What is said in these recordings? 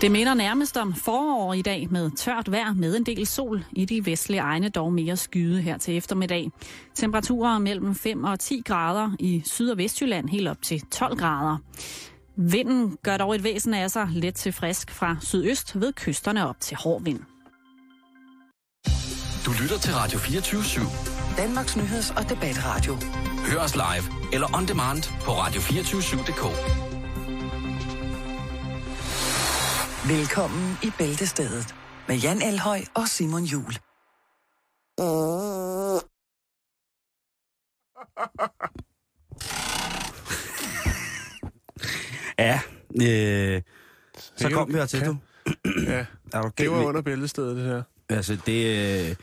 Det minder nærmest om forår i dag med tørt vejr med en del sol. I de vestlige egne dog mere skyde her til eftermiddag. Temperaturer mellem 5 og 10 grader i Syd- og Vestjylland helt op til 12 grader. Vinden gør dog et væsen af sig let til frisk fra sydøst ved kysterne op til hård vind. Du lytter til Radio 24 /7. Danmarks nyheds- og debatradio. Hør os live eller on demand på radio247.dk. Velkommen i Bæltestedet med Jan Elhøj og Simon Jul. Ja, øh, så kom vi hertil, du. Ja, Er du det var under bæltestedet, det her. Altså, det, øh,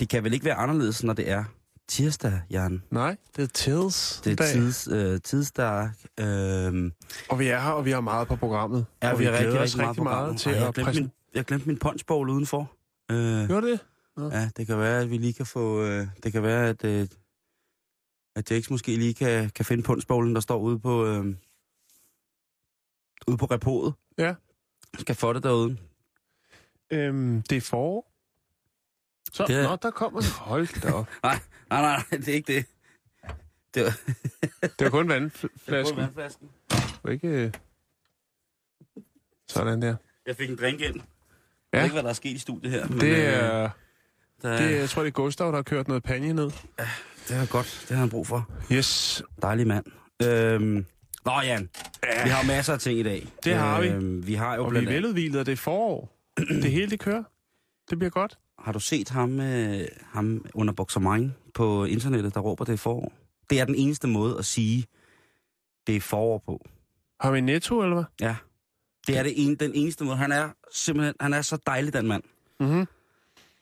det kan vel ikke være anderledes, når det er tirsdag, Jan. Nej, det er Tills Det er tids, øh, tidsdag. Øh, Og vi er her, og vi har meget på programmet. ja, og vi har rigtig, rigtig, os meget, meget til Ej, jeg, at glemt min, jeg har glemt min punchbowl udenfor. Øh, Gjorde det? ja, det kan være, at vi lige kan få... Øh, det kan være, at, øh, at Jax måske lige kan, kan finde punchbowlen, der står ude på... Øh, ude på repotet. Ja. Skal få det derude. Øhm, det er forår. Så, Det det. Nå, der kommer en hold da op. Nej, nej, nej, det er ikke det. Det var, Det var kun vandflasken. vandflasken. Og ikke... øh, Sådan der. Jeg fik en drink ind. Jeg Ja. ved ikke, hvad der er sket i studiet her. Men, Det øh, er, der, det er, jeg tror, det er Gustav, der har kørt noget panje ned. det er godt. Det har han brug for. Yes, Dejlig mand. Øhm, nå, Jan. Vi har masser af ting i dag. Det har vi. Øhm, vi har jo og vi er og det er forår. det hele, det kører. Det bliver godt. Har du set ham, øh, ham under Boxermine på internettet, der råber, det er forår? Det er den eneste måde at sige, det er forår på. Har vi netto, eller hvad? Ja. Det er det en, den eneste måde. Han er simpelthen han er så dejlig, den mand. Mm-hmm.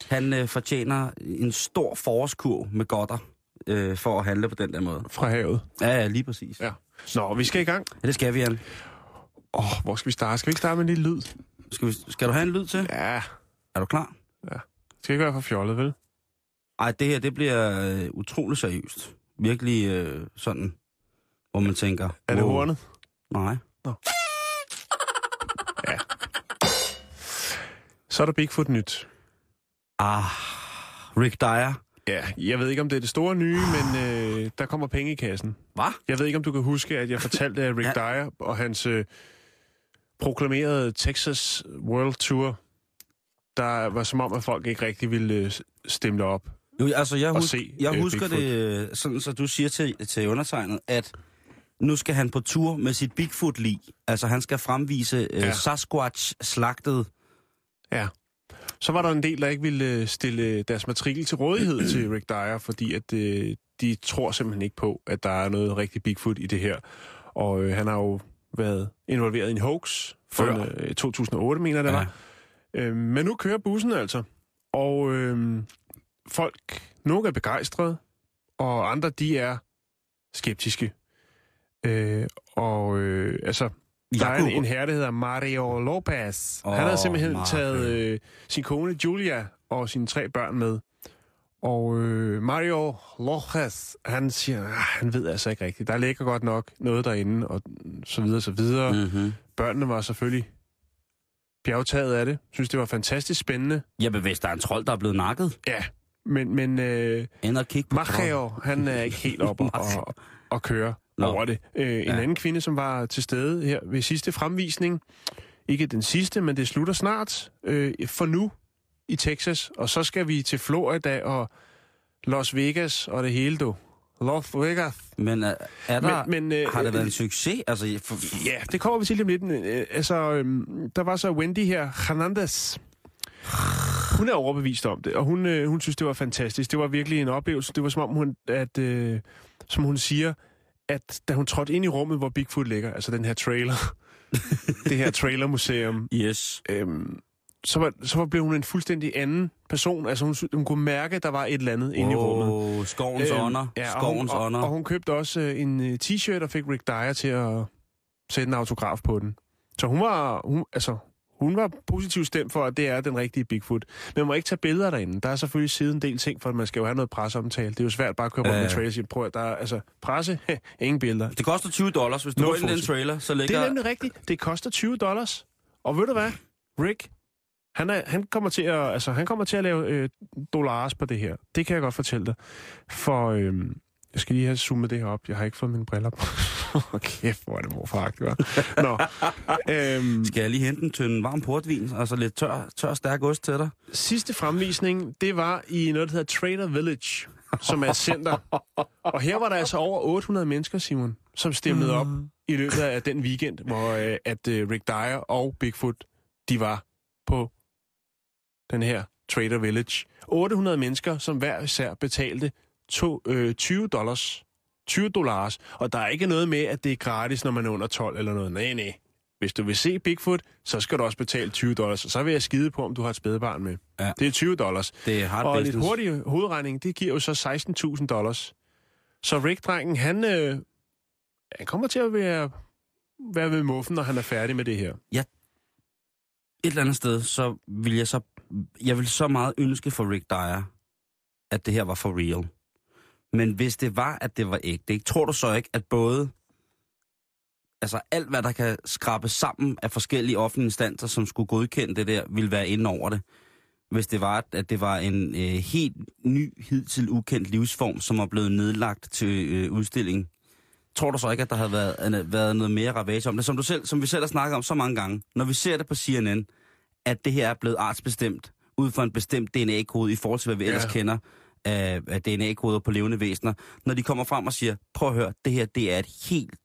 Han øh, fortjener en stor forårskurv med godter øh, for at handle på den der måde. Fra havet. Ja, ja, lige præcis. Ja. Nå, vi skal i gang. Ja, det skal vi, Jan. Åh, oh, hvor skal vi starte? Skal vi ikke starte med en lille lyd? Skal, vi, skal du have en lyd til? Ja, Er du klar? Skal ikke være for fjollet, vel? Ej, det her, det bliver øh, utrolig seriøst. Virkelig øh, sådan, hvor man tænker... Er det wow. hornet? Nej. Så er der Bigfoot nyt. Ah, Rick Dyer. Ja, jeg ved ikke, om det er det store nye, men øh, der kommer penge i kassen. Hvad? Jeg ved ikke, om du kan huske, at jeg fortalte, at Rick Ja. Dyer og hans øh, proklamerede Texas World Tour, der var som om, at folk ikke rigtig ville øh, stemme op. Jo, altså, jeg, Og husk, se, jeg øh, husker det øh, sådan, så du siger til, til undertegnet, at nu skal han på tur med sit Bigfoot-lig. Altså, han skal fremvise øh, Ja. Sasquatch slagtet. Ja. Så var der en del, der ikke ville stille deres matrikel til rådighed til Rick Dyer, fordi at øh, de tror simpelthen ikke på, at der er noget rigtig Bigfoot i det her. Og øh, han har jo været involveret i en hoax Før. øh, 2008, mener det var. Øh, men nu kører bussen altså. Og øh, folk, nogle er begejstrede, og andre, de er skeptiske. Øh, og øh, altså, der er en, herre, der hedder Mario Lopez. Oh, han har simpelthen Mario. taget øh, sin kone Julia og sine tre børn med. Og øh, Mario Lopez, han siger, ah, han ved altså ikke rigtigt. Der ligger godt nok noget derinde, og så videre, så videre. Mm. Mm-hmm. Børnene var selvfølgelig bjergtaget af det. Synes, det var fantastisk spændende. Jamen, hvis der er en trold, der er blevet nakket, Ja, men, men øh, ind og kig på Mario, han er ikke helt op og, og, og køre Nå. over det. Øh, en Ja. anden kvinde, som var til stede her ved sidste fremvisning, ikke den sidste, men det slutter snart, øh, for nu i Texas, og så skal vi til Florida og Las Vegas og det hele, du. Las Vegas. Men er, er der, Men- men, øh, har det været en øh, succes? Altså, for, Ja, det kommer vi til lige om lidt. Øh, altså, øhm, der var så Wendy her, Hernandez. Hun er overbevist om det, og hun, øh, hun synes, det var fantastisk. Det var virkelig en oplevelse. Det var som om, hun, at, øh, som hun siger, at da hun trådte ind i rummet, hvor Bigfoot ligger, altså den her trailer, det her trailermuseum, yes. øhm, så, var, så var, blev hun en fuldstændig anden person. Altså hun, hun kunne mærke, at der var et eller andet inde i rummet. Skovens ånder. ja, og, skovens hun, og, ånder. og hun købte også øh, en øh, t-shirt og fik Rick Dyer til at sætte en autograf på den. Så hun var, hun, altså, hun var positivt stemt for, at det er den rigtige Bigfoot. Men man må ikke tage billeder derinde. Der er selvfølgelig siden en del ting, for man skal jo have noget presseomtale. Det er jo svært bare at køre rundt Ja, med og Prøv at der er, altså, presse, ingen billeder. Det koster 20 dollars. Hvis du No går ind i den trailer, så Det ligger... er nemlig rigtigt. Det koster 20 dollars Og ved du hvad? Rick, han, er, han, kommer til at, altså, han kommer til at lave øh, dollars på det her. Det kan jeg godt fortælle dig. For øh, jeg skal lige have zoomet det her op. Jeg har ikke fået mine briller på. okay, hvor er det morfaragtigt, hva'? Nå. Øhm, Skal jeg lige hente en tynd varm portvin, og så lidt tør, tør stærk ost til dig? sidste fremvisning, det var i noget, der hedder Trader Village, som er et center. Og her var der altså over 800 mennesker, Simon, som stemlede op i løbet af den weekend, hvor øh, at øh, Rick Dyer og Bigfoot, de var på den her Trader Village. 800 mennesker, som hver især betalte to, øh, 20 dollars. 20 dollars. Og der er ikke noget med, at det er gratis, når man er under 12 eller noget. Nej, nej. Hvis du vil se Bigfoot, så skal du også betale 20 dollars. Og så vil jeg skide på, om du har et spædebarn med. Ja. Det er 20 dollars. Det er hard Og lidt business. hurtig hovedregning, det giver jo så 16.000 dollars. Så Rick-drengen, han, øh, han kommer til at være, være ved muffen, når han er færdig med det her. Et eller andet sted, så vil jeg så... Jeg vil så meget ønske for Rick Dyer, at det her var for real. Men hvis det var, at det var ægte, ikke? tror du så ikke, at både... Altså alt, hvad der kan skrabe sammen af forskellige offentlige instanser, som skulle godkende det der, ville være inde over det. Hvis det var, at det var en øh, helt ny, hidtil ukendt livsform, som er blevet nedlagt til øh, udstilling. Tror du så ikke, at der havde været, øh, været noget mere ravage om det? Som, du selv, som vi selv har snakket om så mange gange. Når vi ser det på CNN, at det her er blevet artsbestemt, ud fra en bestemt DNA-kode i forhold til, hvad vi Ja. ellers kender af, af DNA-koder på levende væsener. Når de kommer frem og siger, prøv at høre, det her det er et helt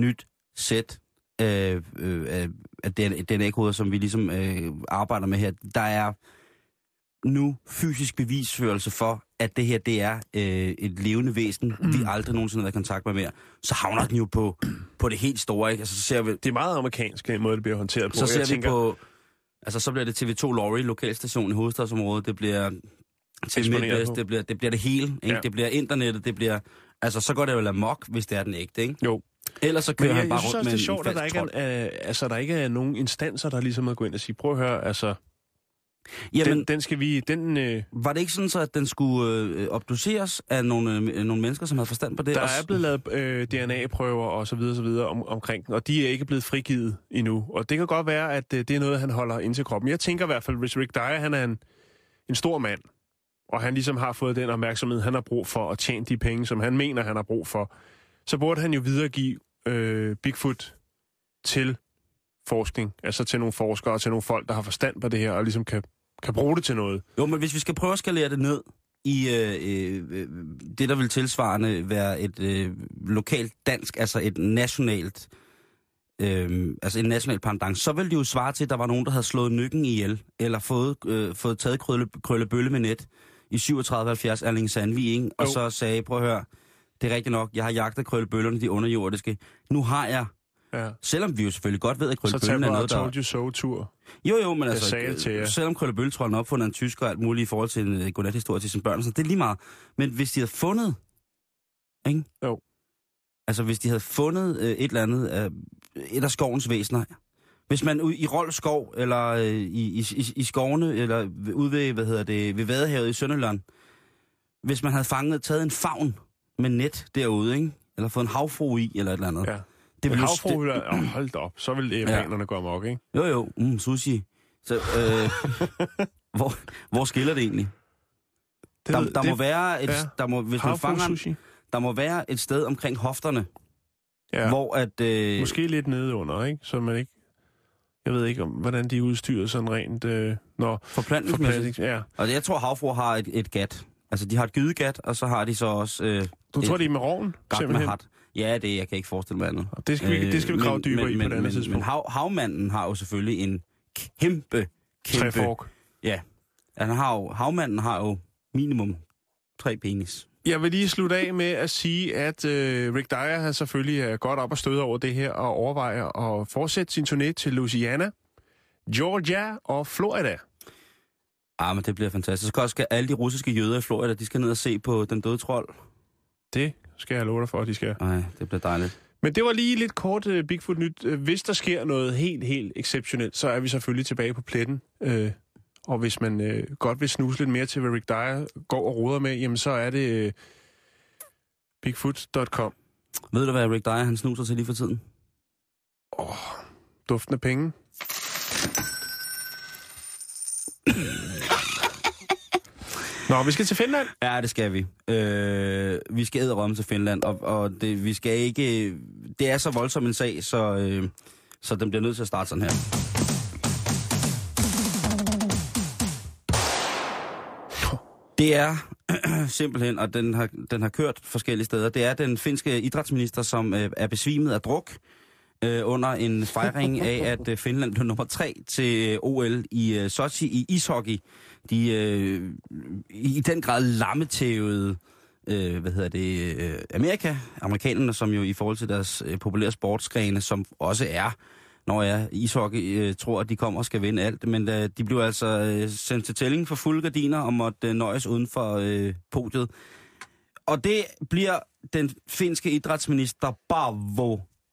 nyt sæt øh, øh, af- af DNA-koder, som vi ligesom øh, arbejder med her. Der er nu fysisk bevisførelse for, at det her det er øh, et levende væsen, mm. vi aldrig nogensinde har været i kontakt med mere. Så havner den jo på, på det helt store, ikke? Altså, så ser vi, Det er meget amerikansk, den måde, det bliver håndteret på. så ser Jeg vi på... Altså, så bliver det TV2 Lorry, lokalstation i hovedstadsområdet. Det bliver til Midtvest, det bliver, det bliver det hele. Ikke? Ja. Det bliver internettet, det bliver... Altså, så går det jo amok, hvis det er den ægte, ikke? Jo. Ellers så Men kører jeg, han jeg bare synes rundt med det er sjovt, at der ikke er, øh, altså, der ikke er nogen instanser, der ligesom er gå ind og sige, prøv at høre, altså, Jamen, den, den skal vi, den, øh, var det ikke sådan så, at den skulle øh, obduceres af nogle, øh, nogle mennesker, som havde forstand på det? der Og s- er blevet lavet øh, DNA-prøver og så videre, så videre om, omkring den, og de er ikke blevet frigivet endnu. Og det kan godt være, at øh, det er noget, han holder ind til kroppen. Jeg tænker i hvert fald, hvis Rick Dyer, han er en, en stor mand, og han ligesom har fået den opmærksomhed, han har brug for at tjene de penge, som han mener, han har brug for, så burde han jo videregive øh, Bigfoot til forskning, altså til nogle forskere og til nogle folk, der har forstand på det her, og ligesom kan, kan bruge det til noget. Jo, men hvis vi skal prøve at skalere det ned i øh, øh, det, der vil tilsvarende være et øh, lokalt dansk, altså et nationalt, øh, altså en national pendant, så vil det jo svare til, at der var nogen, der havde slået nykken ihjel, eller fået, øh, fået taget krølle, krøllebølle med net i 3770 Erling Sandvig, ikke? og Jo. så sagde, prøv at høre, det er rigtigt nok, jeg har jagtet krøllebøllerne, de underjordiske. Nu har jeg, Ja. selvom vi jo selvfølgelig godt ved, at Så krøllebøllen er noget, der... Told You So-tur. Jo, jo, men altså, sagde til jer. øh, selvom Krøllebølletrollen opfundet en tysker og alt muligt i forhold til en uh, godnathistorie til sine børn, så det er lige meget. Men hvis de havde fundet, ikke? Jo. Altså, hvis de havde fundet øh, et eller andet, øh, et af skovens væsener, hvis man i Rold skov, eller øh, i, i, i, i skovene, eller ude ved, hvad hedder det, ved Vadehavet i Sønderland, hvis man havde fanget, taget en favn med net derude, ikke? Eller fået en havfru i, eller et eller andet. Ja. Det jo havfru ville oh, hold da op, så vil japanerne gå amok, ikke? jo, jo, mm, sushi. Så, øh, hvor, hvor skiller det egentlig? Det, Der, der det, må være et, ja. der må, hvis man havfru fanger, en- sushi. der må være et sted omkring hofterne, Ja. ja. hvor at, øh, Måske lidt nede under, ikke? Så man ikke... Jeg ved ikke, om, hvordan de er udstyret sådan rent... Øh, når forplantningsmæssigt. forplantning... Ja. Og jeg tror, havfruer har et, et gat. Altså, de har et gydegat, og så har de så også øh, Du Et tror, de er med roven? gat med hat. Ja, det jeg kan ikke forestille mig andet. Det skal, vi, det skal vi Øh, grave men- dybere men, i på men, et andet men, tidspunkt. Men hav, havmanden har jo selvfølgelig en kæmpe, kæmpe... Træfork. Ja. Han har jo, havmanden har jo minimum tre penis. Jeg vil lige slutte af med at sige, at øh, Rick Dyer har selvfølgelig er godt op og støde over det her og overvejer at fortsætte sin turné til Louisiana, Georgia og Florida. Ah, men det bliver fantastisk. Så også skal alle de russiske jøder i Florida, de skal ned og se på den døde trold. Det skal jeg love dig for, at de skal. Nej, det bliver dejligt. Men det var lige lidt kort uh, Bigfoot nyt. Øh, hvis der sker noget helt, helt exceptionelt, så er vi selvfølgelig tilbage på pletten. Uh, og hvis man øh, godt vil snuse lidt mere til, hvad Rick Dyer går og roder med, jamen så er det øh, bigfoot.com. Ved du, hvad Rick Dyer han snuser til lige for tiden? Åh, oh, duften af penge. Nå, vi skal til Finland. Ja, det skal vi. Øh, vi skal æde til Finland, og, og det, vi skal ikke... Det er så voldsom en sag, så, øh, så den bliver nødt til at starte sådan her. Det er simpelthen, og den har, den har kørt forskellige steder, det er den finske idrætsminister, som øh, er besvimet af druk øh, under en fejring af, at øh, Finland blev nummer tre til øh, OL i øh, Sochi i ishockey. De øh, i den grad lammetævede øh, hvad hedder det, øh, Amerika, amerikanerne, som jo i forhold til deres øh, populære sportsgrene, som også er når jeg ishockey øh, tror, at de kommer og skal vinde alt. Men øh, de blev altså øh, sendt til tælling for fulde gardiner og måtte øh, nøjes uden for øh, podiet. Og det bliver den finske idrætsminister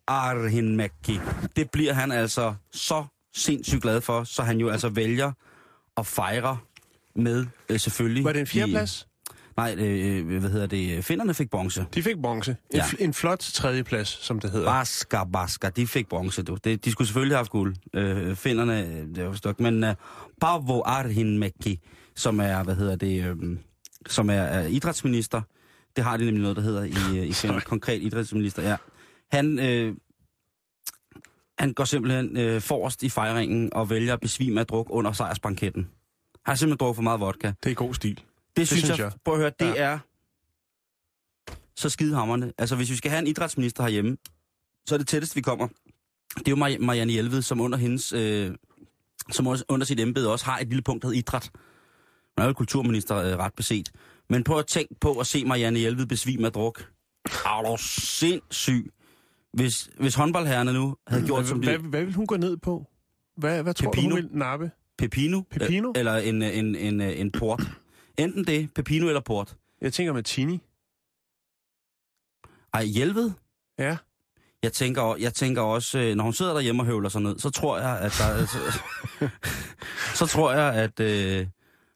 Bavo Arhinmäki. Det bliver han altså så sindssygt glad for, så han jo altså vælger at fejre med øh, selvfølgelig... Var det en fjerdeplads? Nej, øh, hvad hedder det? Finderne fik bronze. De fik bronze. En, ja. en flot tredjeplads, som det hedder. Basker, basker. De fik bronze, du. Det, de skulle selvfølgelig have haft guld. Øh, finderne, det var stok. Men uh, Paavo Arhinmäki, som er, hvad hedder det, øh, som er, er idrætsminister, det har de nemlig noget, der hedder i, i Finland. Konkret idrætsminister, ja. Han, øh, han går simpelthen øh, forrest i fejringen og vælger at besvime af druk under sejrsbanketten. Han har simpelthen drukket for meget vodka. Det er god stil. Det, det synes, synes jeg, jeg, prøv at høre, det ja. er så skidehammerne. Altså, hvis vi skal have en idrætsminister herhjemme, så er det tættest, vi kommer. Det er jo Marianne Hjelved, som under hendes, øh, som under sit embede også har et lille punkt, der hedder idræt. Hun er jo kulturminister øh, ret beset. Men prøv at tænke på at se Marianne Hjelved besvime af druk. Er du sindssyg? Hvis, hvis håndboldherrerne nu havde gjort som de... Hvad, hvad vil hun gå ned på? Hvad, hvad tror Pepino. du, hun vil nappe? Pepino? Pepino? Eller en, en, en, en port. Enten det, Pepino eller port. Jeg tænker med Tini. Ej, Hjelved? Ja. Jeg tænker, jeg tænker også, øh, når hun sidder derhjemme og høvler sig ned, så tror jeg, at der, så, så tror jeg, at øh,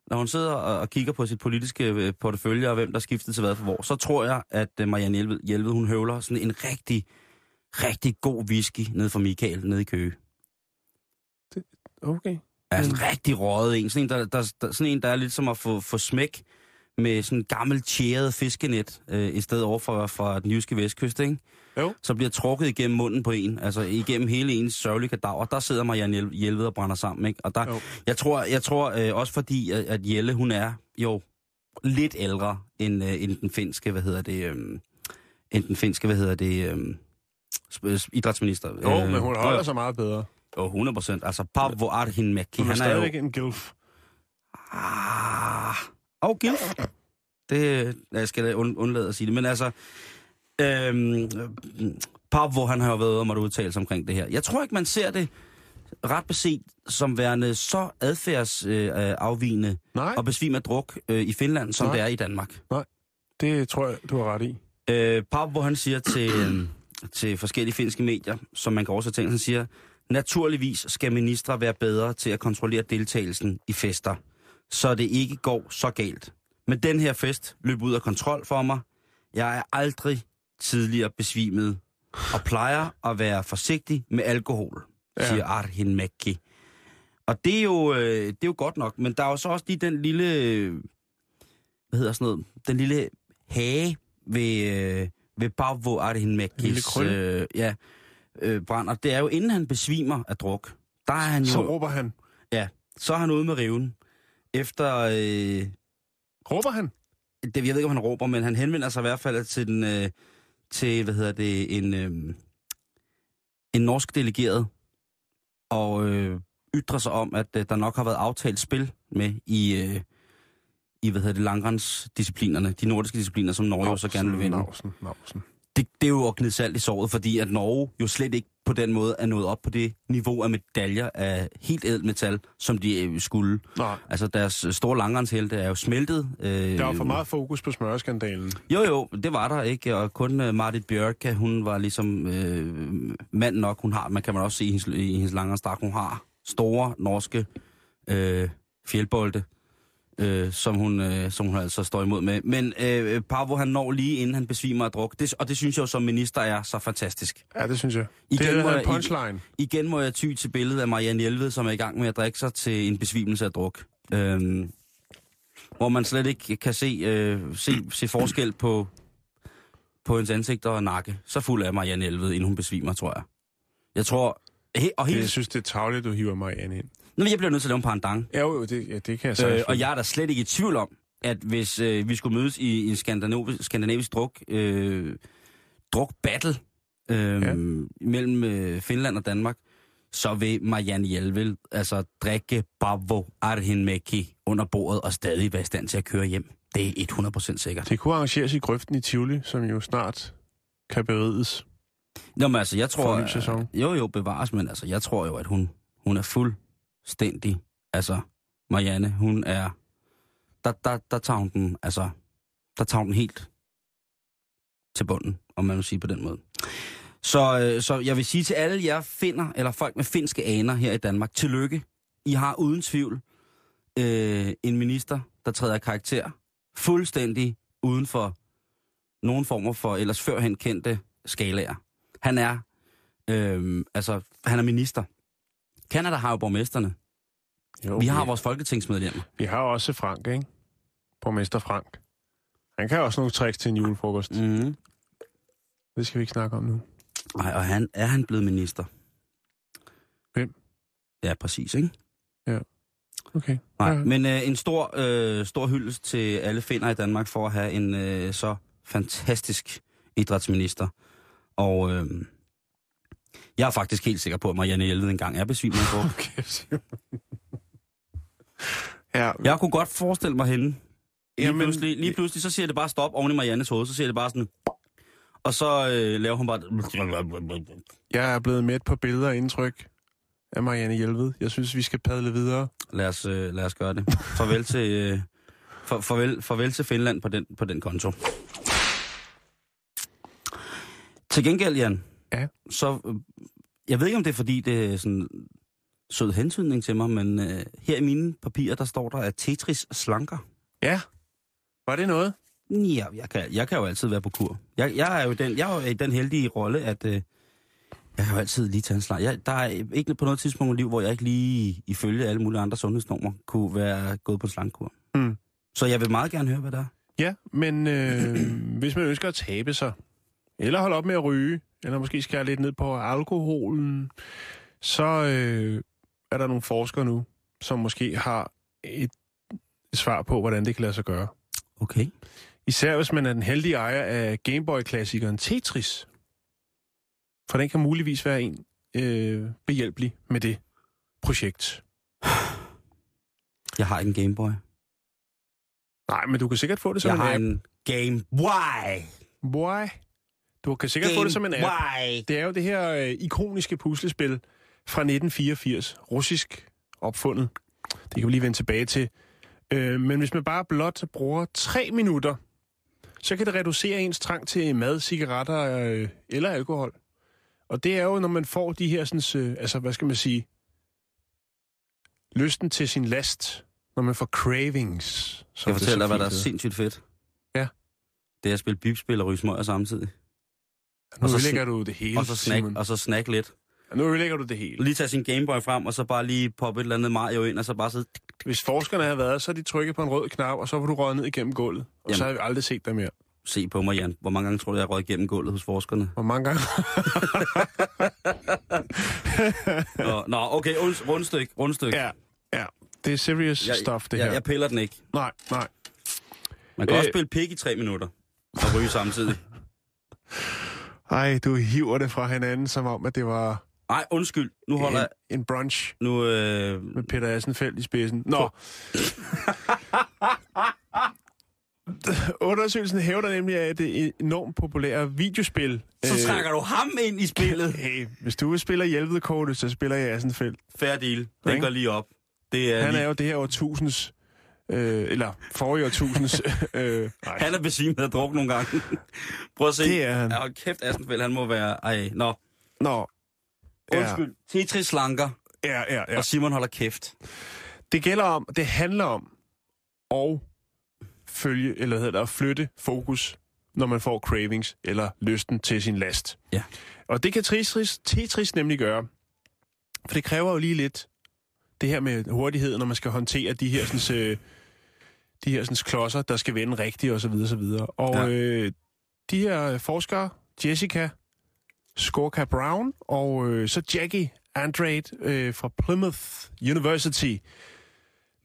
når hun sidder og, kigger på sit politiske øh, portefølje og hvem der skiftet til hvad for hvor, så tror jeg, at øh, Marianne Hjelved, Hjelved, hun høvler sådan en rigtig, rigtig god whisky ned fra Michael, nede i Køge. Det, okay. Ja, sådan en rigtig røget en. Sådan en, der, der, der, sådan en, der er lidt som at få, få smæk med sådan en gammel tjæret fiskenet, øh, i stedet over for, fra den jyske vestkyst, ikke? Jo. Så bliver trukket igennem munden på en, altså igennem hele ens sørgelige kadaver. Der sidder Marianne Hjelved og brænder sammen, ikke? Og der, jeg tror, jeg tror øh, også fordi, at, at Jelle, hun er jo lidt ældre end, øh, end den finske, hvad hedder det, øh, end den finske, hvad hedder det, øh, idrætsminister. Jo, øh, men hun holder øh, sig meget bedre. Jo, 100 procent. Altså, Paavo Arhinmäki, han er, han er jo... en gilf. Ah, og gilf. Det jeg skal jeg undlade at sige det. Men altså, øhm, Paavo, han har jo været og måtte udtale sig omkring det her. Jeg tror ikke, man ser det ret beset som værende så adfærdsafvigende øh, og besvime af druk øh, i Finland, som Nej. det er i Danmark. Nej, det tror jeg, du har ret i. Øh, Paavo, han siger til, øh, til forskellige finske medier, som man kan også tænke, han siger, naturligvis skal ministre være bedre til at kontrollere deltagelsen i fester så det ikke går så galt. Men den her fest løb ud af kontrol for mig. Jeg er aldrig tidligere besvimet og plejer at være forsigtig med alkohol, ja. siger Arhin Mekki. Og det er, jo, øh, det er jo godt nok, men der er jo så også lige den lille, hvad hedder sådan noget, den lille hage ved, øh, ved Pavo Arhin Mekkis øh, ja, øh, brænder. Det er jo inden han besvimer af druk. Der er han jo, så råber han. Ja, så er han ude med riven efter... Øh, råber han? Det, jeg ved ikke, om han råber, men han henvender sig i hvert fald til, den, øh, til hvad hedder det, en, øh, en norsk delegeret, og øh, ytrer sig om, at øh, der nok har været aftalt spil med i, øh, i hvad hedder det, langrensdisciplinerne, de nordiske discipliner, som Norge Nausen, så gerne vil vinde. Nausen, Nausen det, det er jo at gnide salt i såret, fordi at Norge jo slet ikke på den måde er nået op på det niveau af medaljer af helt ædelt metal, som de øh, skulle. Nej. Altså deres store langrenshelte er jo smeltet. Øh, der var for meget fokus på smørskandalen. Jo jo, det var der ikke, og kun uh, Martit Bjørk, hun var ligesom øh, mand nok. Hun har, man kan man også se i hendes, i hendes langrensdragt, hun har store norske øh, fjeldbolde øh, som, hun, øh, som hun altså står imod med. Men øh, Pavo, han når lige inden han besvimer af druk, det, og det synes jeg jo som minister er så fantastisk. Ja, det synes jeg. Igen det er en punchline. Igen må jeg ty til billedet af Marianne Hjelved, som er i gang med at drikke sig til en besvimelse af druk. Øhm, hvor man slet ikke kan se, øh, se, se forskel på, på hendes ansigt og nakke. Så fuld er Marianne Elved, inden hun besvimer, tror jeg. Jeg tror... He, og helt, jeg synes, det er tavligt, du hiver Marianne ind. Nu, jeg bliver nødt til at lave en pandang. Ja, jo, det, ja, det kan jeg sagtens Øh, og jeg er da slet ikke i tvivl om, at hvis øh, vi skulle mødes i en skandinavisk, skandinavisk druk, øh, druk battle øh, Ja. mellem øh, Finland og Danmark, så vil Marianne Hjelvel altså drikke Bavo Arhinmäki under bordet og stadig være i stand til at køre hjem. Det er 100% sikkert. Det kunne arrangeres i grøften i Tivoli, som jo snart kan berides. Nå, men altså, jeg tror... For en ny sæson. Jo, jo, bevares, men altså, jeg tror jo, at hun, hun er fuldstændig... Altså, Marianne, hun er... Der, der, der tager hun den, altså... Der tager hun den helt til bunden, om man vil sige på den måde. Så, øh, så jeg vil sige til alle jer finder, eller folk med finske aner her i Danmark, tillykke. I har uden tvivl øh, en minister, der træder karakter fuldstændig uden for nogen former for ellers førhen kendte skalaer. Han er, øh, altså, han er minister. Kanada har jo borgmesterne. Jo, Vi har vores folketingsmedlemmer. Vi har også Frank, ikke? Borgmester Frank. Han kan også nogle tricks til en julefrokost. Mm. Det skal vi ikke snakke om nu. Nej, og han, er han blevet minister? Hvem? Ja, præcis, ikke? Okay. Nej, Ja. men øh, en stor, øh, stor hyldest til alle finder i Danmark for at have en øh, så fantastisk idrætsminister. Og øh, jeg er faktisk helt sikker på, at Marianne Hjelved engang er besvimet på. Okay, Simon. ja, Jeg kunne godt forestille mig hende. Lige, Jamen- pludselig, lige pludselig, så siger det bare stop oven i Mariannes hoved, så siger det bare sådan... Og så øh, laver hun bare... jeg er blevet med på billeder og indtryk af Marianne Hjelved. Jeg synes, vi skal padle videre. Lad os, øh, lad os gøre det. Farvel til, øh, for, farvel, farvel til Finland på den, på den konto. Til gengæld, Jan, Ja. så... Øh, jeg ved ikke, om det er, fordi det er sådan sød hentydning til mig, men øh, her i mine papirer, der står der, at Tetris slanker. Ja. Var det noget? Ja, jeg kan, jeg kan jo altid være på kur. Jeg, jeg er jo den, jeg er jo i den heldige rolle, at øh, jeg kan jo altid lige tage en slag. Jeg, der er ikke på noget tidspunkt i liv, hvor jeg ikke lige ifølge alle mulige andre sundhedsnormer kunne være gået på en slangkur. Mm. Så jeg vil meget gerne høre, hvad der er. Ja, men øh, hvis man ønsker at tabe sig, eller holde op med at ryge, eller måske skære lidt ned på alkoholen, så øh, er der nogle forskere nu, som måske har et, et svar på, hvordan det kan lade sig gøre. Okay. Især hvis man er den heldige ejer af Gameboy-klassikeren Tetris. For den kan muligvis være en øh, behjælpelig med det projekt. Jeg har ikke en Gameboy. Nej, men du kan sikkert få det som Jeg en har app. en Game Why? Why? Du kan sikkert få det som en app. Why? Det er jo det her øh, ikoniske puslespil fra 1984, russisk opfundet. Det kan vi lige vende tilbage til. Øh, men hvis man bare blot bruger tre minutter, så kan det reducere ens trang til mad, cigaretter øh, eller alkohol. Og det er jo, når man får de her, sådan, øh, altså hvad skal man sige, lysten til sin last, når man får cravings. Jeg fortæller dig, hvad der er sindssygt fedt. Ja. Det er at spille bibspil og ryge smøger samtidig. Nu og så ødelægger sn- du det hele, Og så snack, Simon. og så snack lidt. Nu ødelægger du det hele. Lige tage sin Gameboy frem, og så bare lige poppe et eller andet Mario ind, og så bare sidde... Hvis forskerne havde været, så har de trykket på en rød knap, og så var du røget ned igennem gulvet. Og Jamen. så har vi aldrig set dig mere. Se på mig, Jan. Hvor mange gange tror du, jeg har røget igennem gulvet hos forskerne? Hvor mange gange? Nå, nå okay, und- rundstyk, rundstyk. ja, ja. Det er serious jeg, stuff, det jeg, her. jeg piller den ikke. Nej, nej. Man kan Øh. også spille pik i tre minutter og ryge samtidig. Ej, du hiver det fra hinanden, som om, at det var Nej, undskyld. Nu holder jeg... en, en brunch Nu, øh, med Peter Assenfeldt i spidsen. Nå. Undersøgelsen hævder nemlig, at det er enormt populære videospil. så øh, trækker du ham ind i spillet. Hey, hvis du spiller hjælpekortet, så spiller jeg Assenfeldt. Deal. Den går lige op. Det er Han lige... er jo det her årtusinds, øh, eller forrige årtusinds, øh, Han er besvimet af druk nogle gange. Prøv at se. det er han. Ja, kæft, Assenfeldt, han må være... Ej, nå. Nå, ja, Undskyld. Tetris slanker, ja, ja, ja. og Simon holder kæft. Det gælder om, det handler om at følge, eller hedder det, at flytte fokus, når man får cravings eller lysten til sin last. Ja. Og det kan Tetris, Tetris nemlig gøre. For det kræver jo lige lidt det her med hurtighed, når man skal håndtere de her sådan, øh, de her sådan, klodser, der skal vende rigtigt og så videre, så videre. Og ja. øh, de her forskere, Jessica Skorka Brown og øh, så Jackie Andrade øh, fra Plymouth University,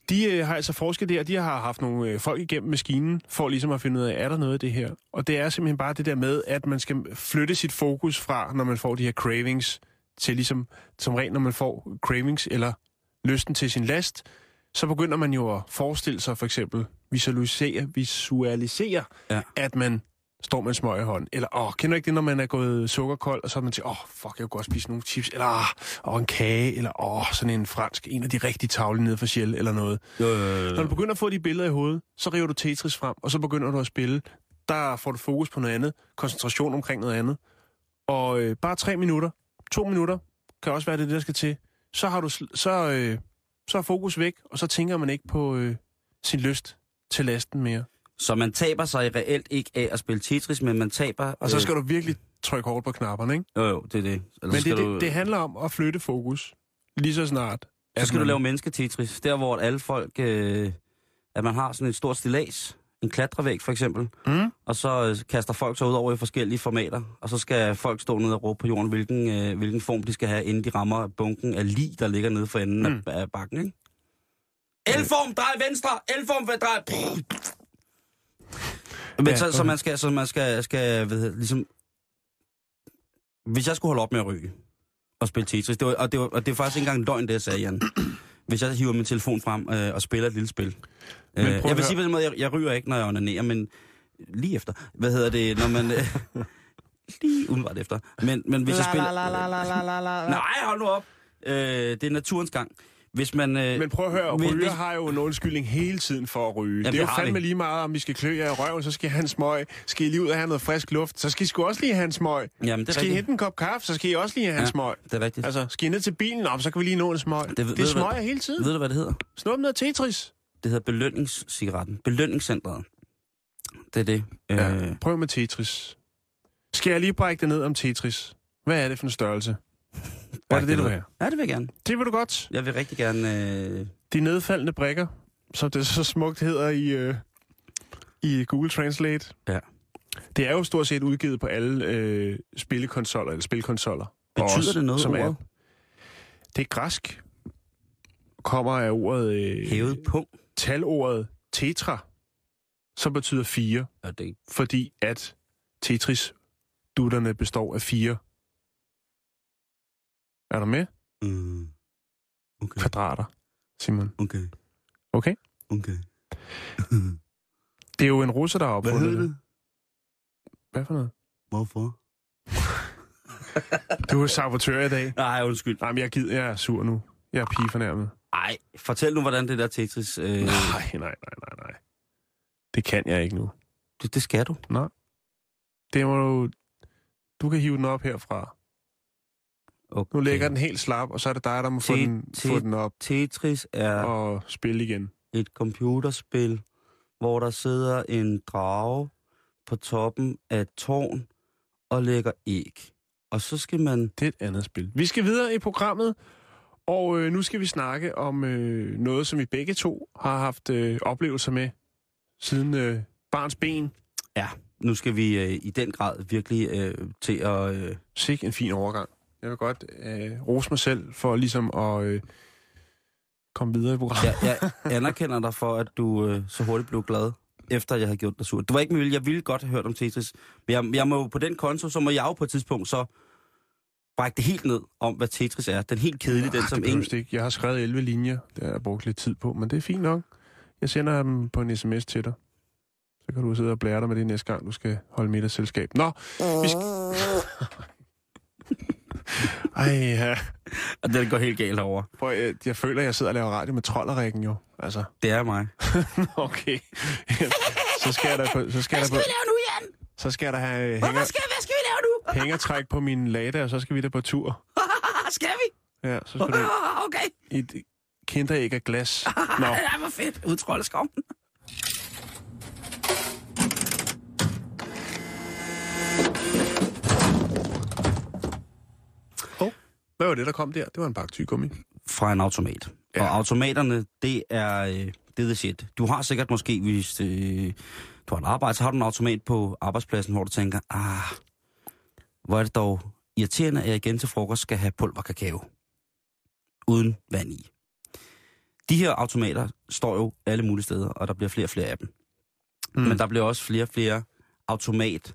de øh, har altså forsket der, de har haft nogle øh, folk igennem maskinen, for ligesom at finde ud af, er der noget af det her? Og det er simpelthen bare det der med, at man skal flytte sit fokus fra, når man får de her cravings, til ligesom, som rent når man får cravings eller lysten til sin last, så begynder man jo at forestille sig for eksempel, visualisere, visualisere Ja. at man står med en smøg i hånden. Eller, åh, kender du ikke det, når man er gået sukkerkold, og så er man til, åh, fuck, jeg kunne godt spise nogle chips, eller, åh, en kage, eller, åh, sådan en fransk, en af de rigtige tavle nede for Shell, eller noget. Øh, Når du begynder at få de billeder i hovedet, så river du Tetris frem, og så begynder du at spille. Der får du fokus på noget andet, koncentration omkring noget andet. Og øh, bare tre minutter, to minutter, kan også være det, der skal til. Så har du så, øh, så er fokus væk, og så tænker man ikke på øh, sin lyst til lasten mere. så man taber sig reelt ikke af at spille Tetris, men man taber... Og så skal du virkelig trykke hårdt på knapperne, ikke? Øh, jo, jo, det er det. Ellers Men skal det, du, det, det handler om at flytte fokus lige så snart. så skal du man- lave menneske-Tetris. Der, hvor alle folk... Øh, at man har sådan et stort stilas. En klatrevæg, for eksempel. Mm? Og så øh, kaster folk sig ud over i forskellige formater. Og så skal folk stå nede og råbe på jorden, hvilken, øh, hvilken form de skal have, inden de rammer bunken af lig, der ligger nede for enden Mm. af, af bakken, ikke? L-form, drej venstre! L-form, drej... Men Ja, så, så man skal, så man skal, skal ved, ligesom... Hvis jeg skulle holde op med at ryge og spille Tetris, det var, og, det var, og det er faktisk ikke engang løgn, det jeg sagde, Jan. Hvis jeg hiver min telefon frem øh, og spiller et lille spil. Øh, jeg vil sige på den måde, jeg, jeg ryger ikke, når jeg onanerer, men lige efter. Hvad hedder det, når man... Øh, lige umiddelbart efter. Men, men hvis jeg spiller... Nej, hold nu op. Øh, det er naturens gang. Hvis man... Øh, Men prøv at høre, hvis- ryger hvis- har jo en undskyldning hele tiden for at ryge. Jamen, det er det jo fandme de. lige meget, om vi skal klø jer i røven, så skal I en smøg. Skal I lige ud og have noget frisk luft, så skal I sgu også lige have en smøg. Jamen, det er Skal I rigtigt. hente en kop kaffe, så skal I også lige have en Ja. smøg. Det er rigtigt. Altså, skal I ned til bilen, op, så kan vi lige nå en smøg. Det, det ved er du hvad- smøger hele tiden. Ved du, hvad det hedder? Snup noget Tetris. Det hedder belønningscigaretten. Belønningscentret. Det er det. Ja. Øh, Prøv med Tetris. Skal jeg lige brække det ned om Tetris? Hvad er det for en størrelse? Hvad er det, det, du vil have? Ja, det vil jeg gerne. Det vil du godt. Jeg vil rigtig gerne... Øh, De nedfaldende brikker, som det så smukt hedder i, øh, i Google Translate. Ja. Det er jo stort set udgivet på alle øh, spillekonsoller, eller spilkonsoller. Betyder også- det noget, som er, ordet? Det er græsk. Kommer af ordet... Øh, Hævet punkt? Talordet tetra, som betyder fire, Ja, det fordi at Tetris-dutterne består af fire. Er du med? Mm. Okay, Kvadrater, Simon. okay, Okay? okay. Det er jo en russer, der har Hvad opfundet hedder det. Hvad for noget? Hvorfor? Du er sabotør i dag. Nej, undskyld. Nej, men jeg gider, jeg er sur nu. Jeg er pige fornærmet. Ej, fortæl nu, hvordan det der Tetris... Øh, Nej, nej, nej, nej, nej. Det kan jeg ikke nu. det, det skal du. Det må du... Du kan hive den op herfra. Okay. Nu ligger den helt slap, og så er det dig, der må få, Te- den, te- få den op Tetris er og spille igen. et computerspil, hvor der sidder en drage på toppen af et tårn og lægger æg. Og så skal man... Det er et andet spil. Vi skal videre i programmet, og øh, nu skal vi snakke om øh, noget, som vi begge to har haft øh, oplevelser med siden øh, barns ben. Nu skal vi øh, i den grad virkelig øh, til at... Øh, Sikke en fin overgang. Jeg vil godt øh, rose mig selv for ligesom at øh, komme videre i programmet. jeg, jeg anerkender dig for, at du øh, så hurtigt blev glad, efter jeg havde gjort dig sur. Det var ikke muligt. Jeg ville godt have hørt om Tetris. Men jeg, jeg må på den konto, så må jeg jo på et tidspunkt så brække det helt ned om, hvad Tetris er. Den helt kedelige, den Ah, som ingen... det ikke. Jeg har skrevet 11 linjer, det har jeg brugt lidt tid på, men det er fint nok. Jeg sender dem på en sms til dig. Så kan du sidde og blære dig med det næste gang, du skal holde middagsselskab. Nå, vi skal... Ej, ja. Og den går helt galt over. Prøv, jeg, jeg føler, at jeg sidder og laver radio med trolderækken jo. Altså, Det er mig. okay. så skal jeg da på... Så skal jeg da på, lave nu, Jan? så skal jeg da have hænger, hvad skal vi lave nu? hængertræk på min lada, og så skal vi da på tur. skal vi? Ja, så skal du okay. i kinderæg af glas. Nå, Det var fedt. Udtroldeskov. hvad var det, der kom der? Det var en pakke tyggegummi. Fra en automat. Ja. Og automaterne, det er, øh, det er the shit. Du har sikkert måske, hvis øh, du har et arbejde, så har du en automat på arbejdspladsen, hvor du tænker, ah, hvor er det dog irriterende, at jeg igen til frokost skal have pulver kakao. Uden vand i. De her automater står jo alle mulige steder, og der bliver flere og flere af dem. Mm. Men der bliver også flere og flere automat,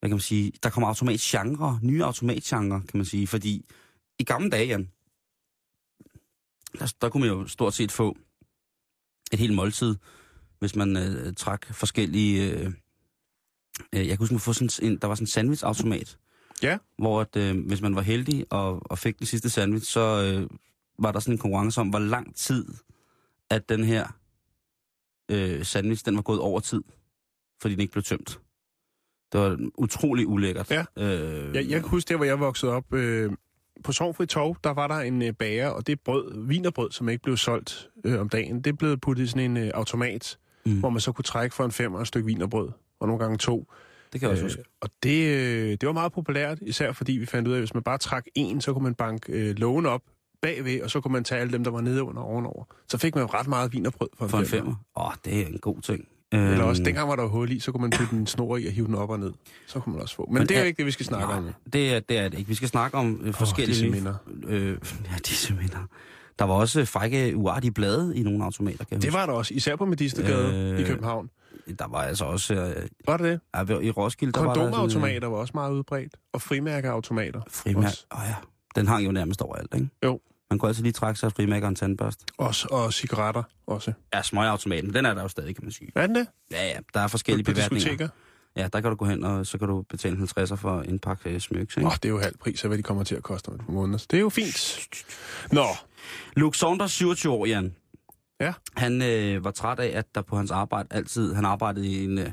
hvad kan man sige, der kommer automatgenre, nye automatgenre, kan man sige, fordi i gamle dage, Jan, der, der kunne man jo stort set få et helt måltid, hvis man øh, trak forskellige... Øh, øh, jeg kan huske, man få sådan en, der var sådan en sandwichautomat, Ja. hvor at, øh, hvis man var heldig og, og fik den sidste sandwich, så øh, var der sådan en konkurrence om, hvor lang tid, at den her øh, sandwich, den var gået over tid, fordi den ikke blev tømt. Det var utrolig ulækkert. Ja. Øh, Jeg, jeg kan huske der, hvor jeg voksede op. Øh, på Sovnfri Torv, der var der en øh, bager, og det brød, vinerbrød, som ikke blev solgt øh, om dagen, det blev puttet i sådan en øh, automat, Mm. hvor man så kunne trække for en femmer et stykke vinerbrød, og nogle gange to. det kan jeg også huske. Øh, og det, øh, det var meget populært, især fordi vi fandt ud af, at hvis man bare trak en, så kunne man banke øh, lågen op bagved, og så kunne man tage alle dem, der var nede under ovenover. Så fik man jo ret meget vinerbrød for en, For en femmer. Åh, oh, det er en god ting. Eller også, Øhm, dengang var der hul i, så kunne man putte en snor i og hive den op og ned. Så kunne man også få. Men, Men det er jo ikke det, vi skal snakke om. Nej, det er, det er det ikke. Vi skal snakke om øh, forskellige... disse nye- minder. Øh, ja, disse minder. Der var også frække, uartige blade i nogle automater, kan Det huske. var der også, især på Medistergade Øh, i København. Der var altså også... Øh, Var det det? i Roskilde, der var der sådan... Kondomautomater var også meget udbredt. Og frimærkeautomater. Frimærk. Også. Åh ja, den hang jo nærmest overalt, ikke? Jo. Man kunne altid lige trække sig et frimærker og en tandbørst. Også, og cigaretter også. Ja, smøgautomaten, den er der jo stadig, kan man sige. Er den det? Ja, ja, der er forskellige beværtninger. Ja, der kan du gå hen, og så kan du betale 50'er for en pakke øh, smyks, ikke? Åh, oh, det er jo halv pris af, hvad de kommer til at koste om et par måneder. Det er jo fint. Nå, Luke Saunders, 27 år, Jan. Ja. Han øh, var træt af, at der på hans arbejde altid... Han arbejdede i en, øh,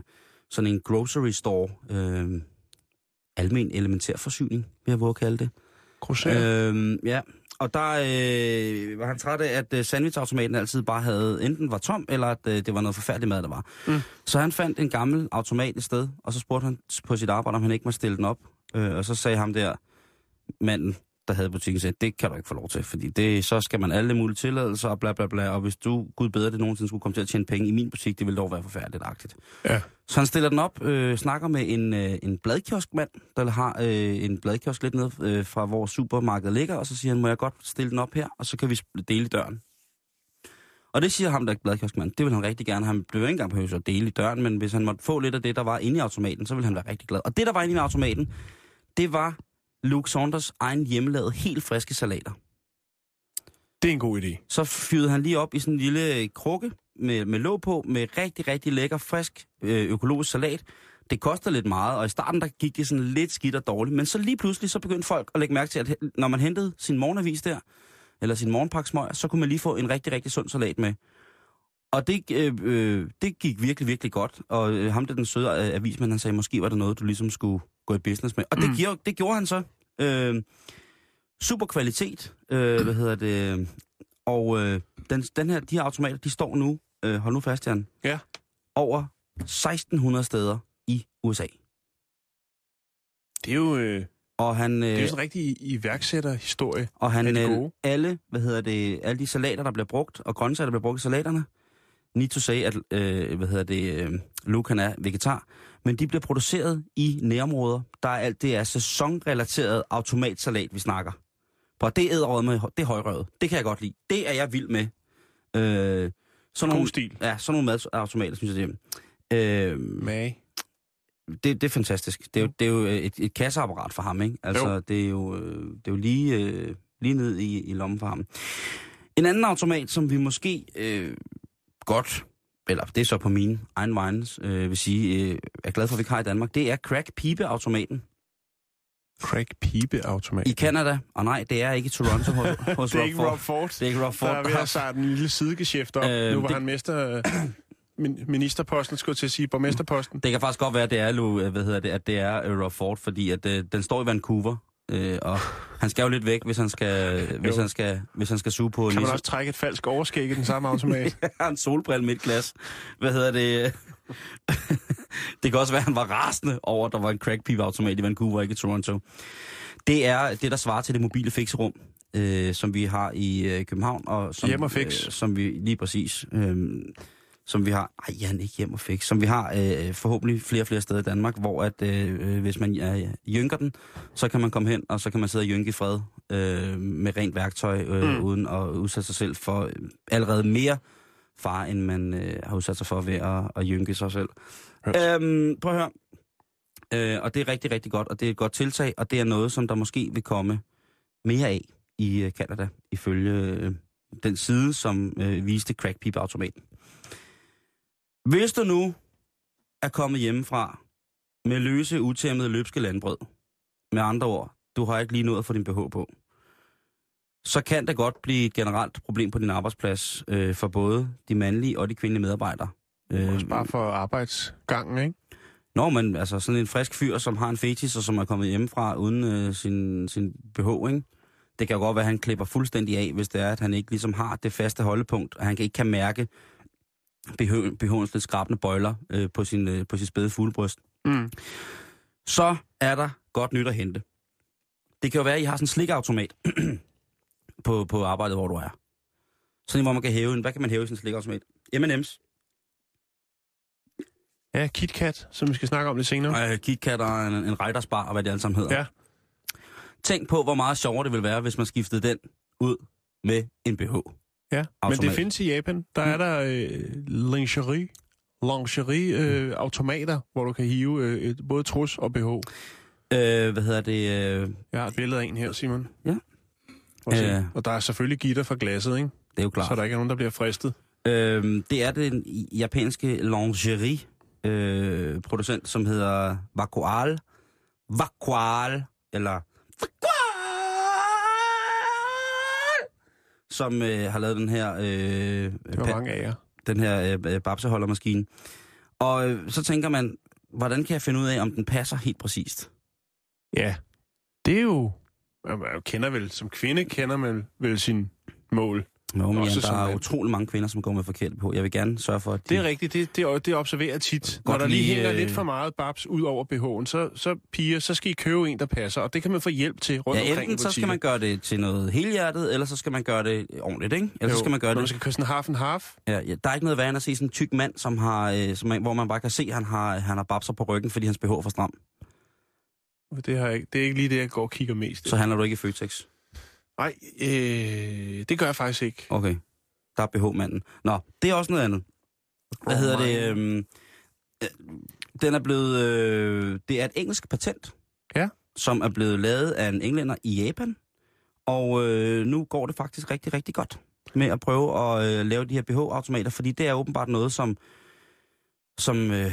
sådan en grocery store. Øh, almen elementær forsyning, vil jeg våge at kalde det. Øh. Øh, ja, og der øh, var han træt af, at øh, sandwichautomaten altid bare havde, enten var tom, eller at øh, det var noget forfærdeligt mad, der var. Mm. Så han fandt en gammel automat et sted, og så spurgte han på sit arbejde, om han ikke må stille den op. Øh, og så sagde ham der, manden, der havde butikken, sagde, det kan du ikke få lov til, fordi det, så skal man alle mulige tilladelser og bla bla bla, og hvis du, gud bedre, det nogensinde skulle komme til at tjene penge i min butik, det ville dog være forfærdeligt-agtigt. Ja. Så han stiller den op, øh, snakker med en, øh, en bladkioskmand, der har øh, en bladkiosk lidt ned øh, fra hvor supermarkedet ligger, og så siger han, må jeg godt stille den op her, og så kan vi dele døren. Og det siger ham, der er bladkioskmand, det vil han rigtig gerne. Han blev ikke engang behøvet at dele i døren, men hvis han måtte få lidt af det, der var inde i automaten, så ville han være rigtig glad. Og det, der var inde i automaten, det var Luke Saunders egen hjemmelavede, helt friske salater. Det er en god idé. Så fyrede han lige op i sådan en lille krukke med, med låg på, med rigtig, rigtig lækker, frisk øh, økologisk salat. Det koster lidt meget, og i starten der gik det sådan lidt skidt og dårligt. Men så lige pludselig, så begyndte folk at lægge mærke til, at når man hentede sin morgenavis der, eller sin morgenpaksmøger, så kunne man lige få en rigtig, rigtig sund salat med. Og det, øh, øh, det gik virkelig, virkelig godt. Og øh, ham der den søde øh, avismand, han sagde, måske var det noget, du ligesom skulle gå i business med. Og det, Mm. gjorde, det gjorde han så. Øh, super kvalitet, øh, hvad hedder det, og øh, den, den her, de her automater, de står nu, øh, hold nu fast, Jan, Ja. over 1600 steder i USA. Det er jo, øh, Og han, det er øh, jo sådan en rigtig iværksætterhistorie. og han øh, alle, hvad hedder det, alle de salater, der bliver brugt, og grøntsager, der bliver brugt i salaterne, need to say, at, øh, hvad hedder det, øh, Luke han er vegetar, men de bliver produceret i nærområder, der er alt, det er sæsonrelateret automatsalat, vi snakker. For det er med, det er højrøvet. Det kan jeg godt lide. Det er jeg vild med. Øh, sådan God nogle, stil. Ja, sådan nogle madautomater, synes jeg, det er. Øh, Mag. det, det er fantastisk. Det er jo, det er jo et, et kasseapparat for ham, ikke? Altså, Jo. det er jo, øh, det er jo lige, øh, lige ned i, i lommen for ham. En anden automat, som vi måske øh, godt, eller det er så på min egen vegne, øh, vil sige, øh, er glad for, at vi ikke har i Danmark, det er Crack-pipe-automaten Crack pipe automat. i Canada. Og nej, det er ikke i Toronto hos, hos det er ikke Rob Rob Ford. Ford. Det er ikke Rob Der er Ford. ved at starte en lille sidegeschæft op. Øh, nu var det- han mester... øh, min- ministerposten, skulle til at sige, borgmesterposten. Det kan faktisk godt være, at det er, øh, hvad hedder det, at det er øh, Rob Ford, fordi at, øh, den står i Vancouver, øh, og han skal jo lidt væk, hvis han skal, hvis han skal, hvis han skal suge på Kan man isse. også trække et falsk overskæg i den samme automat? har en solbrille midt glas. Hvad hedder det? det kan også være, at han var rasende over, at der var en crack automat i Vancouver, ikke i Toronto. Det er det, der svarer til det mobile fikserum øh, som vi har i øh, København. Og som, Hjem og fix. Øh, som vi lige præcis... Øh, som vi har... Ej, Jan, ikke hjem og fix. Som vi har øh, forhåbentlig flere og flere steder i Danmark, hvor at øh, øh, hvis man øh, jynker den, så kan man komme hen, og så kan man sidde og jynke i fred øh, med rent værktøj, øh, mm. uden at udsætte sig selv for øh, allerede mere far, end man øh, har udsat sig for ved at, at jynke sig selv. Øhm, prøv at høre. Øh, og det er rigtig, rigtig godt, og det er et godt tiltag, og det er noget, som der måske vil komme mere af i øh, Canada, ifølge øh, den side, som øh, viste crackpipe-automaten. Hvis du nu er kommet hjemmefra med løse, utæmmede løbske landbrød, med andre ord, du har ikke lige nået at få din BH på, så kan det godt blive et generelt problem på din arbejdsplads øh, for både de mandlige og de kvindelige medarbejdere. Øh, Også bare for arbejdsgangen, ikke? Nå, men altså sådan en frisk fyr, som har en fetis, og som er kommet hjemmefra uden øh, sin, sin BH, ikke? Det kan jo godt være, at han klipper fuldstændig af, hvis det er, at han ikke ligesom har det faste holdepunkt, og han ikke kan mærke BH'ens lidt skrabende bøjler øh, på, sin, øh, på sit spæde fuglebryst. Mm. Så er der godt nyt at hente. Det kan jo være, at I har sådan en slikautomat på, på arbejdet, hvor du er. Sådan hvor man kan hæve en. Hvad kan man hæve i sådan en slikautomat? M&M's. Ja, KitKat, som vi skal snakke om lidt senere. Øh, KitKat og en, en Reiters Bar, og hvad det alle sammen hedder. Ja. Tænk på, hvor meget sjovere det ville være, hvis man skiftede den ud med en BH. Ja, men det Automat. findes i Japan. Der er der øh, lingerie, lingerie øh, automater, hvor du kan hive øh, både trus og BH. Øh, hvad hedder det? Øh, Jeg har et billede af en her, Simon. Ja. Se. Øh. Og der er selvfølgelig gitter for glasset, ikke? det er jo klart. Så der ikke er nogen, der bliver fristet. Øh, det er den japanske lingerie øh, producent, som hedder Vakual. Vakual, eller Vakual, som øh, har lavet den her, øh, Det var pa- mange af jer. den her øh, øh, babseholdermaskine. Og øh, så tænker man, hvordan kan jeg finde ud af, om den passer helt præcist? Ja, det er jo... Man kender vel, som kvinde kender man vel sin mål. Nå, men Også Jan, der er utrolig mange kvinder, som går med forkert på. Jeg vil gerne sørge for, at de... Det er rigtigt, det, det, det observerer tit. Når Godt der lige lige, hænger øh, lidt for meget babs ud over BH'en, så, så piger, så skal I købe en, der passer. Og det kan man få hjælp til rundt Ja, omkring enten så skal man gøre det til noget helhjertet, eller så skal man gøre det ordentligt, ikke? Eller så Jo, skal man gøre når det... man skal køre sådan half and half. Ja, ja, der er ikke noget værre end at se sådan en tyk mand, som har, øh, som, hvor man bare kan se, at han har, han har babser på ryggen, fordi hans BH er for stram. Det, har jeg, ikke- det er ikke lige det, jeg går og kigger mest. Så handler du ikke i Føtex. Nej, øh, det gør jeg faktisk ikke. Okay. Der er BH-manden. Nå, det er også noget andet. Hvad Oh hedder my. det? Øhm, øh, den er blevet... Øh, det er et engelsk patent. Ja. Som er blevet lavet af en englænder i Japan. Og øh, nu går det faktisk rigtig, rigtig godt med at prøve at øh, lave de her BH-automater, fordi det er åbenbart noget, som, som øh,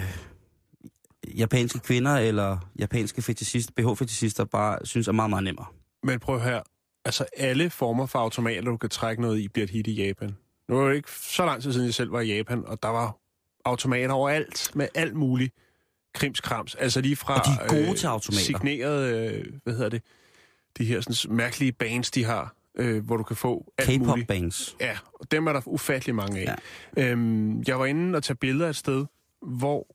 japanske kvinder eller japanske fetishister, BH-fetishister bare synes er meget, meget nemmere. Men prøv her. Altså, alle former for automater, du kan trække noget i, bliver et hit i Japan. Nu er det ikke så lang tid siden, jeg selv var i Japan, og der var automater overalt, med alt muligt krimskrams. Altså lige fra... Og de er gode til automater. Signeret, øh, hvad hedder det, de her sådan, mærkelige bands, de har, øh, hvor du kan få alt K-pop muligt. bands. Ja, og dem er der ufattelig mange af. Ja. Øhm, jeg var inde og tage billeder et sted, hvor...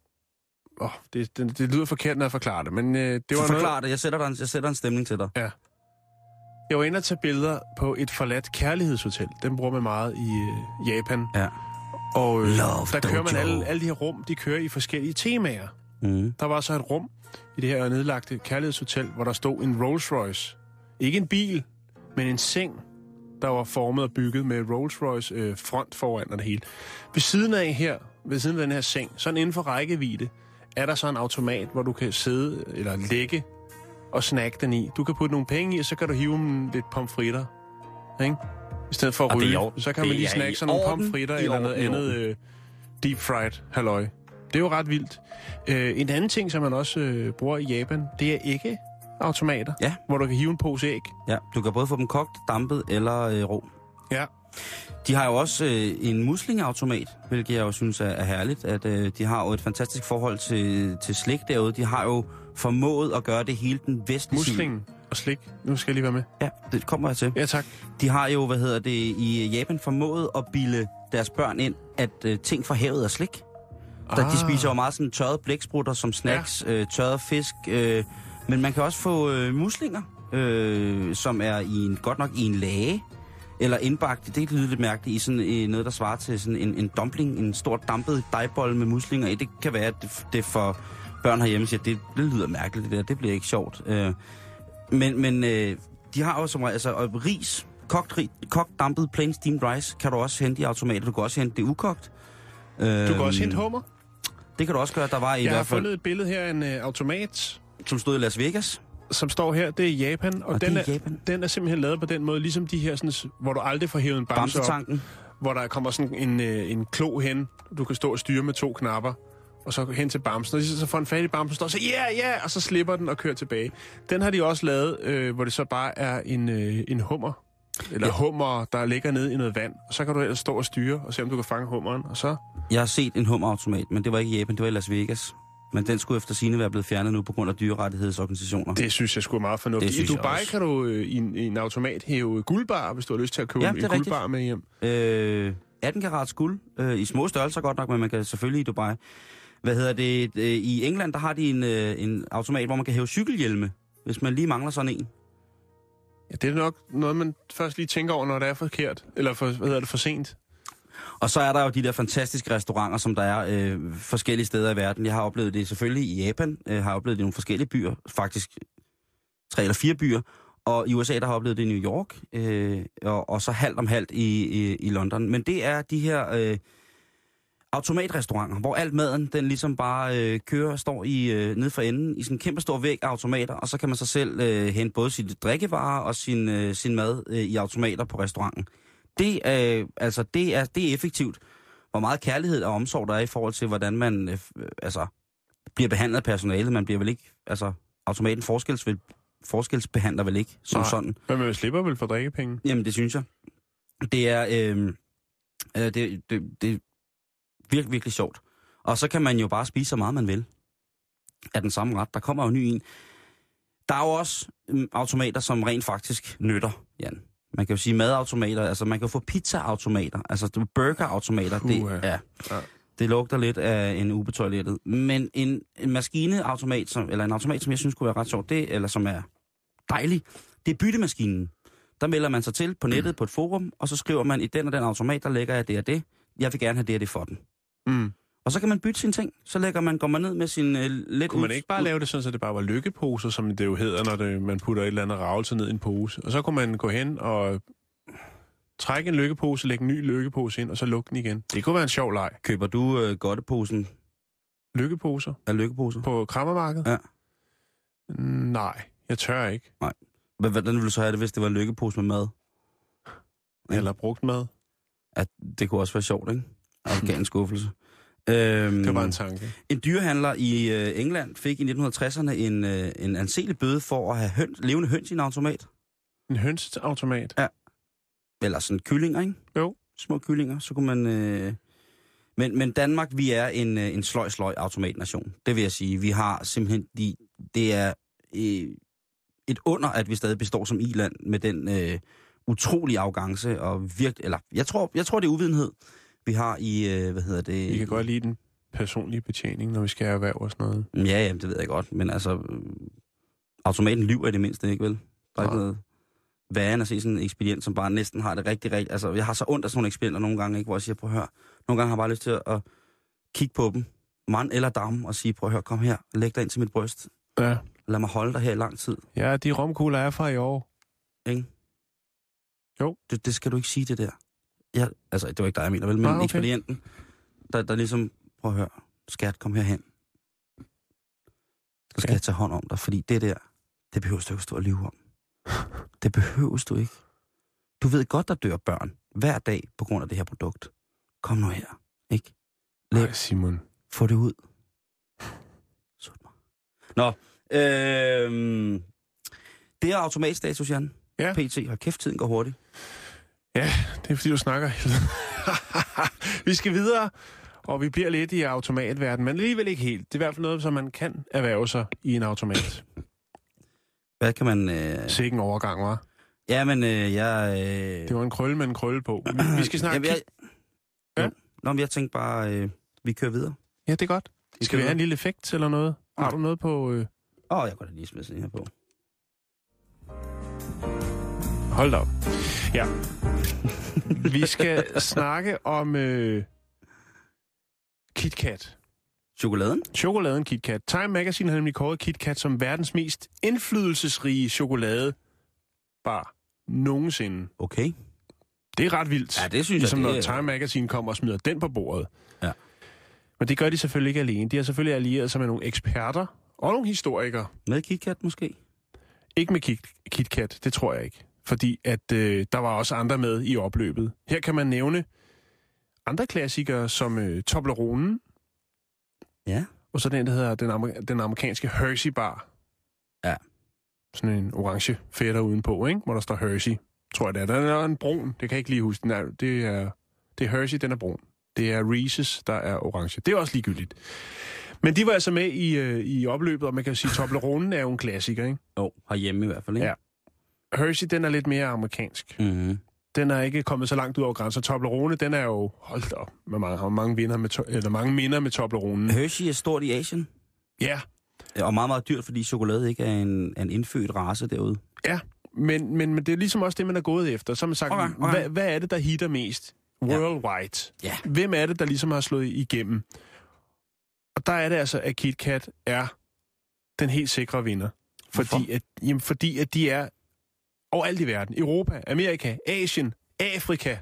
Åh, det, det, det lyder forkert, når jeg forklarer det, men øh, det var var noget... Forklar det. Jeg sætter, en, jeg sætter en stemning til dig. Jeg var inde og tage billeder på et forladt kærlighedshotel. Den bruger man meget i øh, Japan. Ja. Og øh, Love der kører man alle, alle de her rum, de kører i forskellige temaer. Mm. Der var så et rum i det her nedlagte kærlighedshotel, hvor der stod en Rolls Royce. Ikke en bil, men en seng, der var formet og bygget med Rolls Royce øh, front foran og det hele. Ved siden af her, ved siden af den her seng, sådan inden for rækkevidde, er der så en automat, hvor du kan sidde eller lægge og snakke den i. Du kan putte nogle penge i, og så kan du hive dem lidt pomfritter. Ikke? I stedet for at ryge, så kan man lige snakke sådan nogle pomfritter eller noget andet øh, deep fried halløj. Det er jo ret vildt. Øh, en anden ting, som man også øh, bruger i Japan, det er ikke automater, Ja. hvor du kan hive en pose æg. Ja, du kan både få dem kogt, dampet eller øh, rå. Ja. De har jo også øh, en muslingeautomat, hvilket jeg jo synes er, er herligt. At øh, de har jo et fantastisk forhold til, til slik derude. De har jo formået at gøre det hele den vestlige Muslingen og slik. Nu skal jeg lige være med. Ja, det kommer jeg til. Ja, tak. De har jo, hvad hedder det, i Japan formået at bilde deres børn ind, at øh, ting fra havet er slik. Der, Ah. de spiser jo meget sådan tørrede blæksprutter som snacks, ja. øh, tørret fisk, øh, men man kan også få øh, muslinger øh, som er i en, godt nok i en lage, eller indbagt, det lyder lidt mærkeligt, i sådan øh, noget, der svarer til sådan en, en dumpling, en stor dampet dejbolle med muslinger i. Det kan være, at det, det for børn herhjemme siger, at det, det lyder mærkeligt, det der, det bliver ikke sjovt. Øh, men men øh, de har jo som altså og ris, kogt, ris, kogt dampet plain steamed rice, kan du også hente i automater. Du kan også hente det ukogt. Du kan også Øhm, hente hummer. Det kan du også gøre. Der var i Jeg har hvert fald, fundet et billede her af en øh, automat, som stod i Las Vegas. Som står her. Det er Japan, og, Og den, er Japan. den er simpelthen lavet på den måde, ligesom de her, sådan, hvor du aldrig får hævet en bamse op, hvor der kommer sådan en, øh, en klo hen, du kan stå og styre med to knapper, og så hen til bamsen, og så får en fat i bamsen, står og siger, ja, yeah, ja, yeah! og så slipper den og kører tilbage. Den har de også lavet, øh, hvor det så bare er en, øh, en hummer, eller Ja. ja. hummer, der ligger nede i noget vand, og så kan du ellers stå og styre, og se om du kan fange hummeren, og så... Jeg har set en hummerautomat, men det var ikke i Japan, det var i Las Vegas. Men den skulle efter sine være blevet fjernet nu på grund af dyrerettighedsorganisationer. Det synes jeg skulle er meget fornuftigt. I Dubai også. kan du øh, i en, i en automat hæve guldbar, hvis du har lyst til at købe Ja, en rigtigt. guldbar med hjem. Øh, 18 karats guld, øh, i små størrelser godt nok, men man kan selvfølgelig i Dubai. Hvad hedder det? Øh, I England, der har de en, øh, en automat, hvor man kan hæve cykelhjelme, hvis man lige mangler sådan en. Ja, det er nok noget, man først lige tænker over, når det er forkert. Eller for, hvad hedder det, for sent. Og så er der jo de der fantastiske restauranter, som der er øh, forskellige steder i verden. Jeg har oplevet det selvfølgelig i Japan, øh, har oplevet det i nogle forskellige byer, faktisk tre eller fire byer. Og i USA, der har oplevet det i New York, øh, og, og så halvt om halvt i, i, i London. Men det er de her øh, automatrestauranter, hvor alt maden, den ligesom bare øh, kører, står i øh, nede for enden i sådan en kæmpe stor væg af automater, og så kan man så selv øh, hente både sit drikkevarer og sin, øh, sin mad øh, i automater på restauranten. Det, øh, altså, det, er, det er effektivt. Hvor meget kærlighed og omsorg der er i forhold til, hvordan man øh, øh, altså, bliver behandlet af personalet. Man bliver vel ikke, altså, automaten forskels, forskelsbehandler vel ikke som Nej. sådan. Men man slipper vel for drikkepenge? Jamen, det synes jeg. Det er, øh, øh, det, det, det er virkelig, virkelig sjovt. Og så kan man jo bare spise så meget, man vil af den samme ret. Der kommer jo ny en. Der er jo også øh, automater, som rent faktisk nytter, Jan. Man kan jo sige madautomater, altså man kan jo få pizzaautomater, altså det er burgerautomater. Det, Uha. ja, Ja. det lugter lidt af en ubetoilettet. Men en, en maskineautomat, som, eller en automat, som jeg synes kunne være ret sjovt, det, eller som er dejlig, det er byttemaskinen. Der melder man sig til på nettet på et forum, og så skriver man, i den og den automat, der lægger jeg det og det. Jeg vil gerne have det og det for den. Mm. Og så kan man bytte sine ting. Så lægger man, går man ned med sin øh, lidt... Kunne man ikke bare lave det sådan, så det bare var lykkeposer, som det jo hedder, når det, man putter et eller andet ravelse ned i en pose? Og så kunne man gå hen og trække en lykkepose, lægge en ny lykkepose ind, og så lukke den igen. Det kunne være en sjov leg. Køber du øh, godteposen Lykkeposer af lykkeposer? på krammermarkedet? Ja. Nej, jeg tør ikke. H- Hvordan ville du så have det, hvis det var en lykkepose med mad? Ja. Eller brugt mad. At det kunne også være sjovt, ikke? En skuffelse. Øhm, Det var en tanke. En dyrehandler i øh, England fik i 1960'erne en, øh, en anselig bøde for at have høns, levende høns i en automat. En hønsautomat. Eller sådan kyllinger, ikke? Jo. Små kyllinger, så kunne man... Øh... Men, men Danmark, vi er en, øh, en sløj-sløj automatnation. Det vil jeg sige. Vi har simpelthen... De, det er øh, et under, at vi stadig består som i-land med den øh, utrolige arrogance og virk... Eller, jeg tror, jeg tror, det er uvidenhed, vi har i... Øh, hvad hedder det? Vi kan godt lide den personlige betjening, når vi skal erhverve og sådan noget. Ja, ja, det ved jeg godt, men altså, øh, automaten lyver i det mindste, ikke vel? Der er ikke noget værre end at se sådan en ekspedient, som bare næsten har det rigtig rigtigt. Altså, jeg har så ondt af sådan nogle ekspedienter nogle gange, ikke, hvor jeg siger, prøv at høre, nogle gange har jeg bare lyst til at, at kigge på dem, mand eller dame, og sige, prøv at høre, kom her, læg dig ind til mit bryst. Ja. Lad mig holde dig her i lang tid, Ja, de romkugler er fra i år. ikke? Jo. Det, det skal du ikke sige, det der. Ja, altså, det var ikke dig, jeg mener vel, men Ah, okay. ekspedienten, der, der ligesom, prøv at høre, skat, kom herhen. Så skal Ja. jeg tage hånd om dig, fordi det der, det behøver du ikke stå og lyve om. Det behøver du ikke. Du ved godt, der dør børn hver dag på grund af det her produkt. Kom nu her, ikke? Læg, Nej, Simon. få det ud. Sut mig. Nå, øhm, det er automatstatus, Jan. Ja. PT, og kæft, tiden går hurtigt. Det er fordi, du snakker. Vi skal videre, og vi bliver lidt i automatverdenen, men alligevel ikke helt. Det er i hvert fald noget, som man kan erhverve sig i en automat. Hvad kan man... Øh... Sikke en overgang, var. Ja, men øh, jeg... Øh... Det var en krølle med en krølle på. Vi, vi skal snakke... Jamen, jeg... Ja. Ja. Nå, men jeg tænkte bare, øh, vi kører videre. Ja, det er godt. Vi Skal vi have en lille effekt eller noget? Har du noget på... Øh... Åh, oh, jeg kan da lige smide sådan her på. Hold da op. Ja. Vi skal snakke om øh, KitKat. Chokoladen? Chokoladen KitKat. Time Magazine har nemlig kåret KitKat som verdens mest indflydelsesrige chokolade bar nogensinde. Okay. Det er ret vildt. Ja, det synes jeg, ligesom når er- Time Magazine kommer og smider den på bordet. Ja. Men det gør de selvfølgelig ikke alene. De har selvfølgelig allieret sig med nogle eksperter og nogle historikere. Med KitKat måske? Ikke med Kit, KitKat, det tror jeg ikke. Fordi at øh, der var også andre med i opløbet. Her kan man nævne andre klassikere som øh, Tobleronen, Ja. og så den, der hedder den, amer- den amerikanske Hershey Bar. Ja. Sådan en orange fætter udenpå, ikke? hvor der står Hershey. Tror jeg det er. Den er en brun, det kan jeg ikke lige huske. Den er, det, er, det er Hershey, den er brun. Det er Reese's, der er orange. Det er også ligegyldigt. Men de var altså med i, øh, i opløbet, og man kan sige, at Tobleronen er jo en klassiker, ikke? Jo, herhjemme i hvert fald, ikke? Ja. Hershey, den er lidt mere amerikansk. Mm-hmm. Den er ikke kommet så langt ud over grænser. Toblerone, den er jo... Hold op, med mange, har mange, vinder med, to, eller mange minder med Tobleronen. Hershey er stort i Asien, Ja, og meget, meget dyrt, fordi chokolade ikke er en, en indfødt race derude. ja. Men, men, men det er ligesom også det, man er gået efter. Så har man sagt, Okay, okay. Hvad, hvad er det, der hitter mest? Worldwide. Ja. Hvem er det, der ligesom har slået igennem? Og der er det altså, at KitKat er den helt sikre vinder. Hvorfor? Fordi at, jamen, fordi at de er overalt i verden. Europa, Amerika, Asien, Afrika.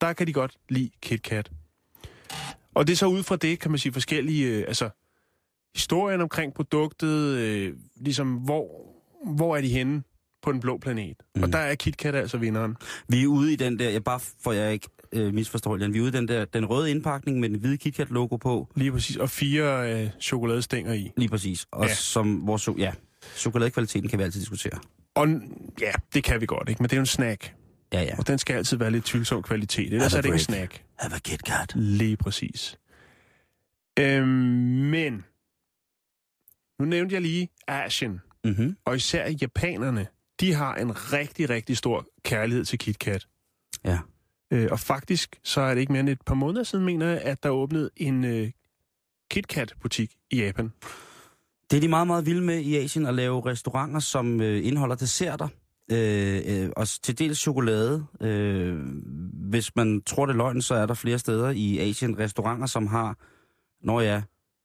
Der kan de godt lide KitKat. Og det er så ud fra det, kan man sige, forskellige... Øh, altså, historien omkring produktet, øh, ligesom hvor, hvor er de henne på den blå planet? Mm. Og der er KitKat altså vinderen. Vi er ude i den der, jeg bare for jeg ikke øh, misforstår, Jan, vi er ude i den der, den røde indpakning med den hvide KitKat-logo på, Lige præcis. Og fire øh, chokoladestænger i. lige præcis. Og ja. som vores, ja, chokoladekvaliteten kan vi altid diskutere. Og ja, det kan vi godt, ikke? Men det er jo en snack. Ja, ja. Og den skal altid være lidt tvivlsom kvalitet. Ellers er det ikke en snack. Have a KitKat. Lige præcis. Øhm, men, nu nævnte jeg lige Asien, Mm-hmm. og især japanerne, de har en rigtig, rigtig stor kærlighed til KitKat. Ja. Øh, og faktisk, så er det ikke mere end et par måneder siden, mener jeg, at der åbnede en øh, KitKat-butik i Japan. Det er de meget, meget vilde med i Asien at lave restauranter, som øh, indeholder desserter. Øh, øh, og til dels chokolade. Øh, hvis man tror det er løgn, så er der flere steder i Asien restauranter, som har, når ja,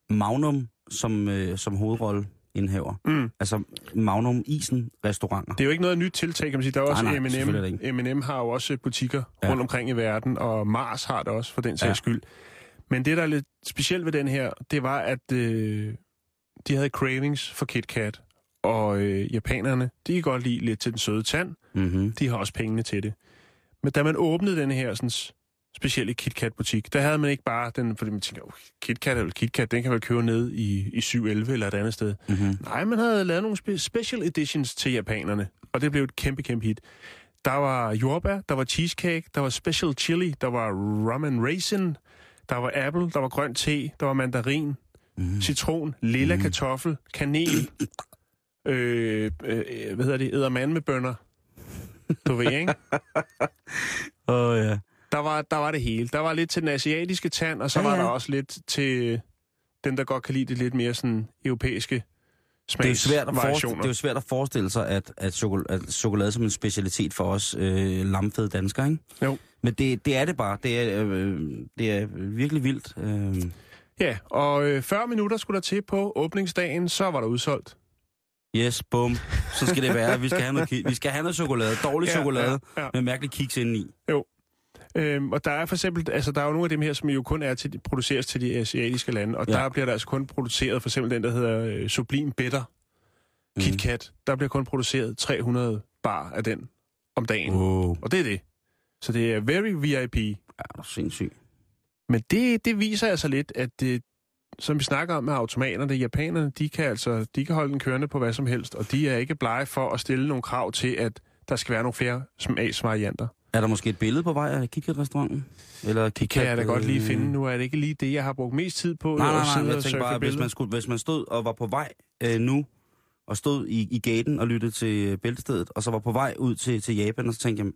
Magnum som, øh, som hovedrolle indhaver. Mm. Altså Magnum Isen restauranter. Det er jo ikke noget nyt tiltag, kan man sige. Der er også Nej, nej, M&M. M&M har jo også butikker ja. Rundt omkring i verden, og Mars har det også, for den sags. Ja. skyld. Men det, der er lidt specielt ved den her, det var, at øh, de havde cravings for KitKat, og øh, japanerne, de kan godt lide lidt til den søde tand. Mm-hmm. De har også pengene til det. Men da man åbnede den her sådan, specielle KitKat-butik, der havde man ikke bare den, fordi man tænker, oh, KitKat er vel KitKat, den kan vel køre ned i, i 711 eller et andet sted. Mm-hmm. Nej, man havde lavet nogle spe- special editions til japanerne, og det blev et kæmpe, kæmpe hit. Der var jordbær, der var cheesecake, der var special chili, der var rum and raisin, der var apple, der var grøn te, der var mandarin, Mm. citron, lilla Mm. kartoffel, kanel, øh, øh, hvad hedder det, eddermand med bønner. Du ved, ikke? Åh, oh, ja. Der var, der var det hele. Der var lidt til den asiatiske tand, og så Ja, var ja. der også lidt til dem, der godt kan lide det lidt mere sådan europæiske Det er, jo svært at forestille, det er jo svært at forestille sig, at, at, chokol- at chokolade som en specialitet for os øh, lamfede danskere, ikke? Jo. Men det, det er det bare. Det er, øh, det er virkelig vildt. Øh, Ja, og øh, 40 minutter skulle der til på åbningsdagen, så var der udsolgt. yes, bum. Så skal det være. Vi skal have noget, vi skal have noget chokolade. Dårlig Ja, chokolade ja, ja. med mærkelig kiks indeni. Øhm, og der er for eksempel, altså der er jo nogle af dem her, som jo kun er til, produceres til de asiatiske lande, og ja. Der bliver der altså kun produceret, for eksempel den, der hedder øh, Sublim Bitter Mhm. KitKat, der bliver kun produceret 300 bar af den om dagen. Wow. Og det er det. Så det er very VIP. Ja, sindssygt. Men det, det viser altså lidt, at det, som vi snakker om med automaterne, japanerne, de kan altså de kan holde den kørende på hvad som helst, og de er ikke blege for at stille nogle krav til, at der skal være nogle flere smagsvarianter. Er der måske et billede på vej af KitKat-restauranten? Eller Det kan jeg da godt lige finde. Nu er det ikke lige det, jeg har brugt mest tid på. Nej, nej, nej. sidde Jeg tænker bare, hvis billeder. man, skulle, hvis man stod og var på vej øh, nu, og stod i, i gaten og lyttede til øh, bæltestedet, og så var på vej ud til, til Japan, og så tænkte jeg,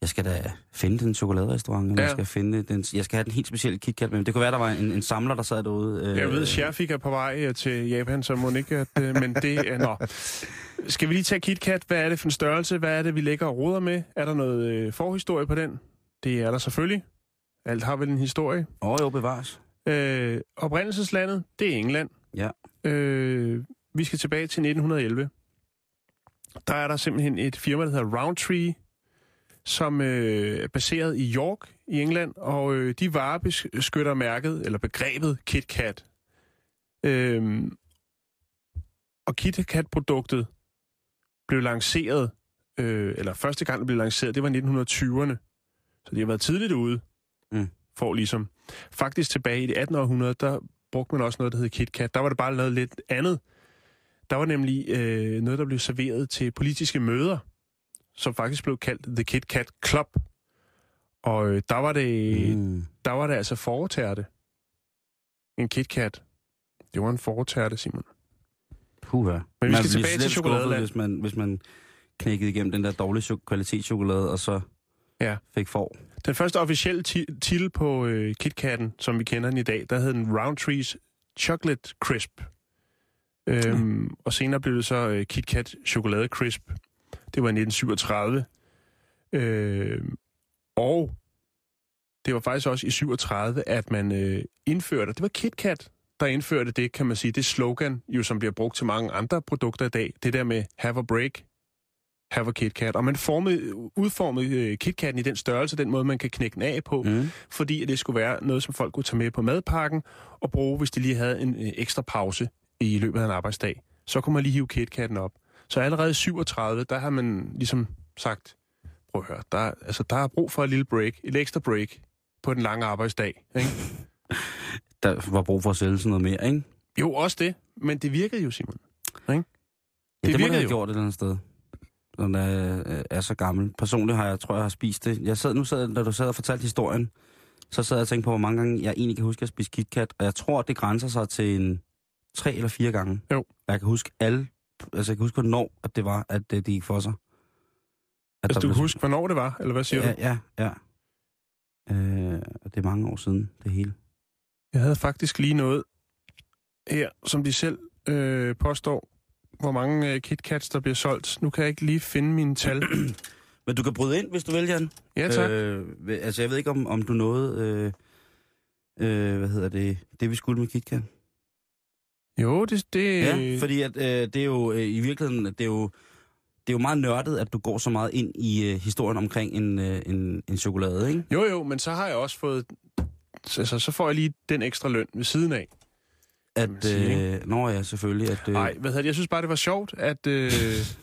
Jeg skal da finde den chokoladerestaurant, ja. Jeg skal finde den, jeg skal have den helt specielle KitKat med. Det kunne være, der var en, en samler, der sad derude. øh, Jeg ved, Sherfik er på vej øh, til Japan, så må ikke, at, øh, men det er... Nå. Skal vi lige tage KitKat? Hvad er det for en størrelse? Hvad er det, vi lægger og roder med? Er der noget øh, forhistorie på den? Det er der selvfølgelig. Alt har vel en historie. Åh, jo, bevares. Øh, oprindelseslandet, det er England. Ja. Øh, vi skal tilbage til 1911. Der er der simpelthen et firma, der hedder Roundtree, som øh, er baseret i York i England, og øh, de varebeskytter mærket, eller begrebet KitKat. Øh, og KitKat-produktet blev lanceret, øh, eller første gang det blev lanceret, det var i 1920'erne. Så de har været tidligt ude Mm. for ligesom. Faktisk tilbage i det 18. århundrede, der brugte man også noget, der hed KitKat. Der var det bare lavet lidt andet. Der var nemlig øh, noget, der blev serveret til politiske møder, som faktisk blev kaldt The KitKat Club. Og øh, der var det, mm. Mm. der var det altså foretærte. En KitKat. Det var en foretærte, Simon. Puha. Men vi Man skal bliver tilbage til chokoladeland. Hvis man, hvis man knækkede igennem den der dårlige chok- kvalitetschokolade, og så Ja. fik for. Den første officielle ti- titel på øh, KitKatten, som vi kender den i dag, der hed den Roundtree's Chocolate Crisp. Øhm, Og senere blev det så øh, KitKat Chokolade Crisp. Det var i 1937. Øhm, og det var faktisk også i 37, at man øh, indførte, det var KitKat, der indførte det, kan man sige, det slogan, jo som bliver brugt til mange andre produkter i dag, det der med have a break, have a KitKat. Og man formede, udformede øh, KitKatten i den størrelse, den måde, man kan knække den af på, Mm. fordi at det skulle være noget, som folk kunne tage med på madpakken og bruge, hvis de lige havde en øh, ekstra pause i løbet af en arbejdsdag. Så kunne man lige hive KitKatten op. Så allerede i 37, der har man ligesom sagt, prøv at høre, der, er- altså, der er brug for et lille break, et ekstra break på den lange arbejdsdag. Ikke? Der var brug for at sælge sådan noget mere, ikke? Jo, også det, men det virkede jo, Simon. Ja, Det det, må virkede have jo. gjort et eller andet sted. Når den er, øh, er så gammel. Personligt har jeg, tror jeg, har spist det. Jeg sad, nu sad, da du sad og fortalte historien, så sad jeg og tænkte på, hvor mange gange jeg egentlig kan huske at spise KitKat. Og jeg tror, det grænser sig til en tre eller fire gange. Jo. Jeg kan huske alle, altså jeg kan huske, hvornår at det var, at det, det gik for sig. At Altså, du kan huske, hvornår det var, eller hvad siger ja, du? Ja, ja. Øh, det er mange år siden, det hele. Jeg havde faktisk lige noget her, som de selv øh, påstår, hvor mange øh, KitKats, der bliver solgt. Nu kan jeg ikke lige finde mine tal. Men du kan bryde ind, hvis du vil, Jan. Ja, tak. Øh, altså, jeg ved ikke, om, om du nåede, øh, øh, hvad hedder det, det vi skulle med KitKat. Jo, det... det Ja, fordi at, øh, det er jo øh, i virkeligheden, det er jo, det er jo meget nørdet, at du går så meget ind i øh, historien omkring en, øh, en, en chokolade, ikke? Jo, jo, men så har jeg også fået... Altså, så får jeg lige den ekstra løn ved siden af. At, sige, øh, når jeg selvfølgelig, at... Øh, Nej, hvad hedder det? Jeg synes bare, det var sjovt, at... Øh,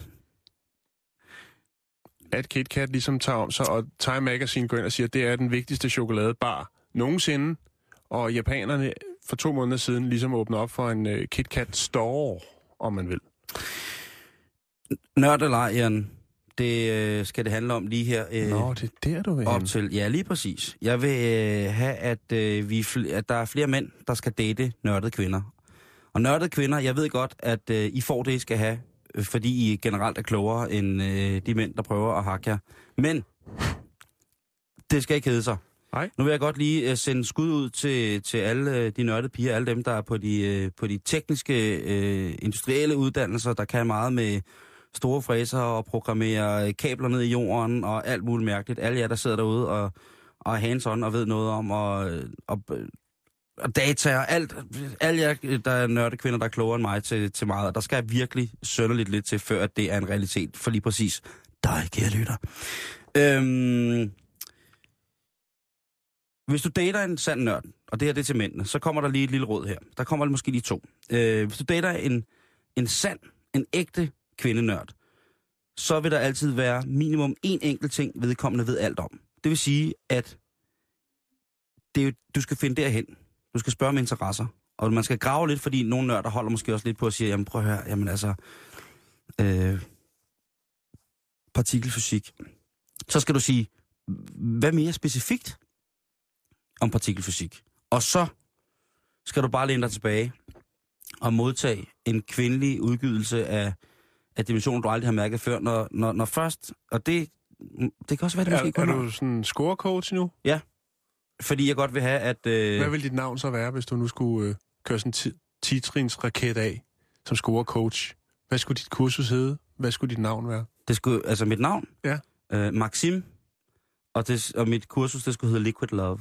at KitKat ligesom tager om sig, og Time Magazine går ind og siger, at det er den vigtigste chokoladebar nogensinde. Og japanerne for to måneder siden ligesom åbner op for en øh, KitKat store, om man vil. Nørd eller ej, Jan, det øh, skal det handle om lige her. Øh, Nå, det er der, du vil op hen. til. Ja, lige præcis. Jeg vil øh, have, at, øh, vi, fl- at der er flere mænd, der skal date nørdede kvinder. Og nørdede kvinder, jeg ved godt, at øh, I får det, I skal have, øh, fordi I generelt er klogere end øh, de mænd, der prøver at hakke jer. Men det skal ikke hedde sig. Nej. Nu vil jeg godt lige uh, sende skud ud til, til alle uh, de nørdede piger, alle dem, der er på de, uh, på de tekniske, uh, industrielle uddannelser, der kan meget med store fræser og programmere kabler ned i jorden og alt muligt mærkeligt. Alle jer, der sidder derude og, og er hands-on og ved noget om og, og, og data og alt. Alle jer, der er nørde kvinder, der er klogere end mig til, til meget. Og der skal virkelig sønderligt lidt til, før at det er en realitet. For lige præcis dig, kære lytter. Øhm, hvis du dater en sand nørd, og det her det er til mændene, så kommer der lige et lille råd her. Der kommer måske lige to. Øh, hvis du dater en, en sand, en ægte kvindenørd, så vil der altid være minimum én enkelt ting, vedkommende ved alt om. Det vil sige, at det du skal finde derhen. Du skal spørge om interesser. Og man skal grave lidt, fordi nogle nørder holder måske også lidt på at sige, jamen prøv at høre, jamen altså, øh, partikelfysik. Så skal du sige, hvad mere specifikt om partikelfysik? Og så skal du bare læne dig tilbage og modtage en kvindelig udgivelse af, af dimensioner, du aldrig har mærket før. Når, når, når først, og det, det kan også være, det Er, måske er kun du sådan scorecoach nu? Fordi jeg godt vil have, at... Øh, Hvad vil dit navn så være, hvis du nu skulle øh, køre sådan en 10-trins raket af som scorecoach? Hvad skulle dit kursus hedde? Hvad skulle dit navn være? det skulle, altså mit navn? Ja. Øh, Maxim. Og, det, og mit kursus, det skulle hedde Liquid Love.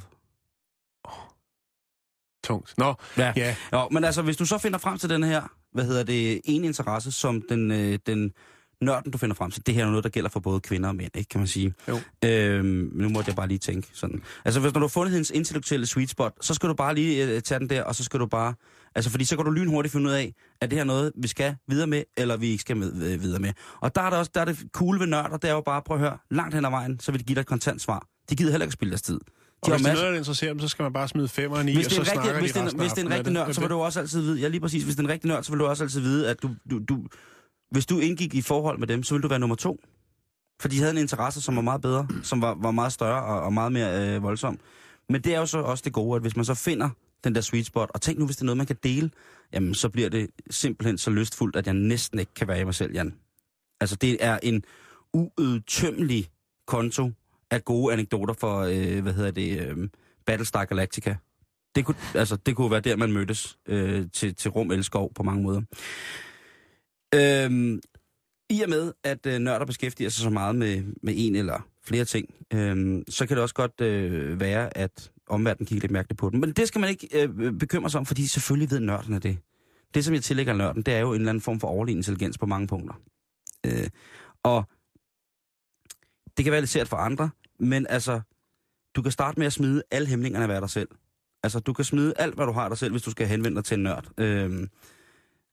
Tungt. Nå, Ja. ja. Jo, men altså, hvis du så finder frem til den her, hvad hedder det, en interesse, som den, øh, den nørden, du finder frem til, det her er noget, der gælder for både kvinder og mænd, ikke, kan man sige. Jo. Øhm, nu må jeg bare lige tænke sådan. Altså, hvis når du har fundet hendes intellektuelle sweet spot, så skal du bare lige øh, tage den der, og så skal du bare... Altså, fordi så kan du lynhurtigt finde ud af, at det her noget, vi skal videre med, eller vi ikke skal med, øh, videre med. Og der er, der også, der er det cool ved nørder, det er jo bare, prøv at høre, langt hen ad vejen, så vil de give dig et kontant svar. De gider heller ikke spille deres tid. Og hvis det er noget, der interesserer dem, så skal man bare smide femeren i, hvis og så en snakker rigtig, hvis, de det, er, resten hvis det er en rigtig nørd, så vil du også altid vide, ja lige præcis, hvis det er en rigtig nørd, så vil du også altid vide, at du, du, du, hvis du indgik i forhold med dem, så vil du være nummer to. For de havde en interesse, som var meget bedre, som var, var meget større og, og meget mere øh, voldsom. Men det er jo så også det gode, at hvis man så finder den der sweet spot, og tænk nu, hvis det er noget, man kan dele, jamen så bliver det simpelthen så lystfuldt, at jeg næsten ikke kan være i mig selv, Jan. Altså det er en uudtømmelig konto af gode anekdoter for, øh, hvad hedder det, øh, Battlestar Galactica. Det kunne, altså, det kunne være der, man mødtes øh, til, til rum elskov på mange måder. Øhm, I og med, at øh, nørder beskæftiger sig så meget med, med en eller flere ting, øh, så kan det også godt øh, være, at omverdenen kigger lidt mærkeligt på dem. Men det skal man ikke øh, bekymre sig om, fordi selvfølgelig ved nørderne det. Det, som jeg tillægger nørden, det er jo en eller anden form for overlegen intelligens på mange punkter. Øh, og det kan være lidt svært for andre, men altså, du kan starte med at smide alle hæmningerne af dig selv. Altså, du kan smide alt, hvad du har af dig selv, hvis du skal henvende dig til en nørd. Øhm,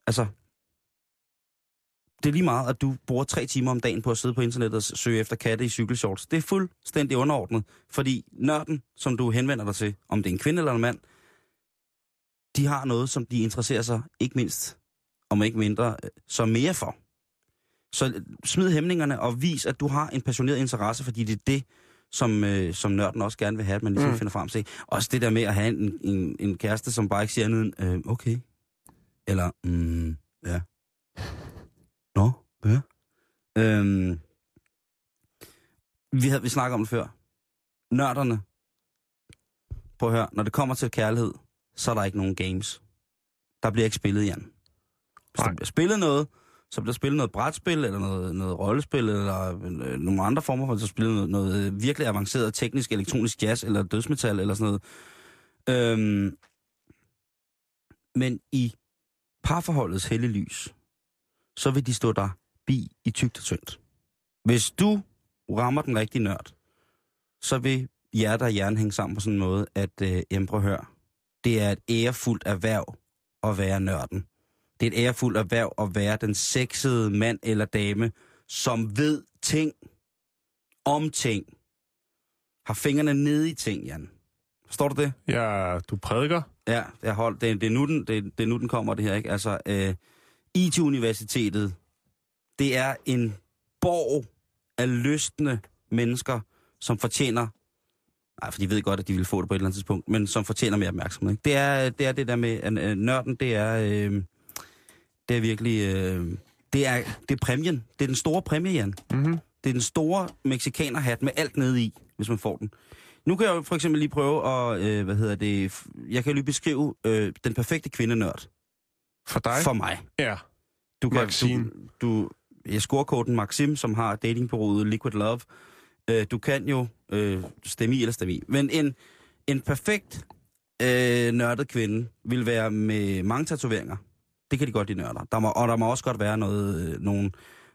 altså, det er lige meget, at du bruger tre timer om dagen på at sidde på internettet og søge efter katte i cykelshorts. Det er fuldstændig underordnet, fordi nørden, som du henvender dig til, om det er en kvinde eller en mand, de har noget, som de interesserer sig ikke mindst, om ikke mindre, øh, så mere for. Så smid hæmningerne og vis, at du har en passioneret interesse, fordi det er det, som, øh, som nørden også gerne vil have, at man ligesom mm. Finder frem til. Også det der med at have en, en, en kæreste, som bare ikke siger andet end, øh, okay. Eller, mm, ja. Nå, ja. Øhm, vi, havde, vi snakker om det før. Nørderne. Prøv at høre, når det kommer til kærlighed, så er der ikke nogen games. Der bliver ikke spillet, Jan. Hvis Nej. der bliver spillet noget, så bliver der spillet noget brætspil, eller noget, noget rollespil, eller øh, nogle andre former for at spille noget, noget øh, virkelig avanceret teknisk elektronisk jazz, eller dødsmetal, eller sådan noget. Øhm, men i parforholdets hellige lys, så vil de stå der bi i tygt og tyndt. Hvis du rammer den rigtige nørd, så vil hjerte og hjerne hænge sammen på sådan en måde, at øh, jamen, hør, det er et ærefuldt erhverv at være nørden. Det er et ærefuldt erhverv at være den sexede mand eller dame, som ved ting om ting. Har fingrene nede i ting, Jan. Forstår du det? Ja, du prædiker. Ja, jeg hold, det, det, er nu, den, det, det er nu, den kommer, det her. Ikke? Altså, øh, IT-universitetet, det er en borg af lystende mennesker, som fortjener... Nej, for de ved godt, at de vil få det på et eller andet tidspunkt, men som fortjener mere opmærksomhed. Ikke? Det, er, det er det der med, at øh, nørden, det er, øh, det er virkelig... Øh, det, er, det er præmien. Det er den store præmie, Jan. Mm-hmm. Det er den store mexikanerhat med alt nede i, hvis man får den. Nu kan jeg jo for eksempel lige prøve at, øh, hvad hedder det, jeg kan lige beskrive øh, den perfekte kvindenørd For dig? for mig. Ja. Du kan, Maxine. Du, du, jeg scorekoden Maxim, som har datingbureauet Liquid Love. Øh, du kan jo øh, stemme i eller stemme i. Men en, en perfekt øh, nørdet kvinde vil være med mange tatoveringer. Det kan de godt, de nørder. Der må, og der må også godt være noget, øh, nogle,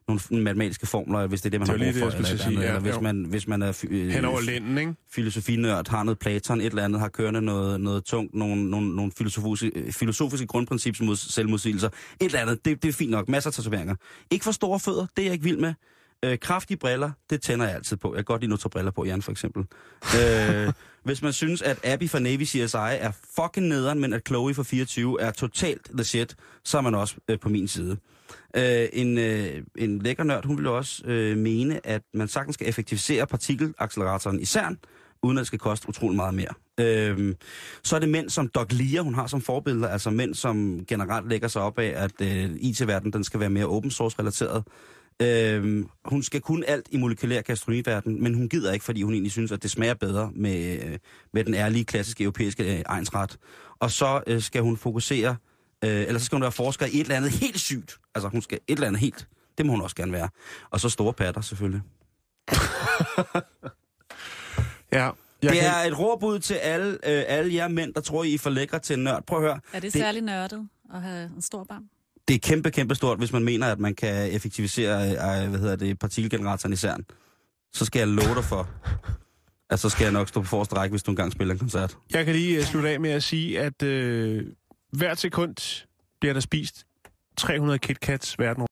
nogle matematiske formler, hvis det er det, man Det har brug for. det, eller, sige, andet, ja, eller hvis, jo. man, hvis man er... Øh, Hen over lænden, ikke? filosofinørd, har noget Platon, et eller andet, har kørende noget, noget tungt, nogle, nogle, nogle filosofiske, filosofiske grundprincipper mod selvmodsigelser. Et eller andet, det, det er fint nok. Masser af tatoveringer. Ikke for store fødder, det er jeg ikke vild med. Øh, kraftige briller, det tænder jeg altid på. Jeg kan godt lide at tage briller på, Jan, for eksempel. øh, hvis man synes, at Abby fra Navy CSI er fucking nederen, men at Chloe fra 24 er totalt the shit, så er man også øh, på min side. Øh, en, øh, en lækker nørd, hun vil også øh, mene, at man sagtens skal effektivisere partikelacceleratoren i CERN, uden at det skal koste utrolig meget mere. Øh, så er det mænd som Doc Lear, hun har som forbilleder, altså mænd, som generelt lægger sig op af, at øh, IT-verdenen den skal være mere open source Øhm, hun skal kunne alt i molekylær gastronomiverden, men hun gider ikke, fordi hun egentlig synes, at det smager bedre med, øh, med den ærlige, klassiske europæiske øh, egensret. Og så øh, skal hun fokusere, øh, eller så skal hun være forsker i et eller andet helt sygt. Altså hun skal et eller andet helt, det må hun også gerne være. Og så store patter selvfølgelig. Ja. Jeg det kan... er et råbud til alle, øh, alle jer mænd, der tror, I er for lækre til en nørd. Prøv at høre. Er det, det særlig nørdet at have en stor barm? Det er kæmpe, kæmpe stort, hvis man mener, at man kan effektivisere øh, øh, hvad hedder det, partikelgeneratoren i CERN. Så skal jeg love dig for, at så skal jeg nok stå på forreste række, hvis du engang spiller en koncert. Jeg kan lige øh, slutte af med at sige, at øh, hvert sekund bliver der spist 300 KitKats verden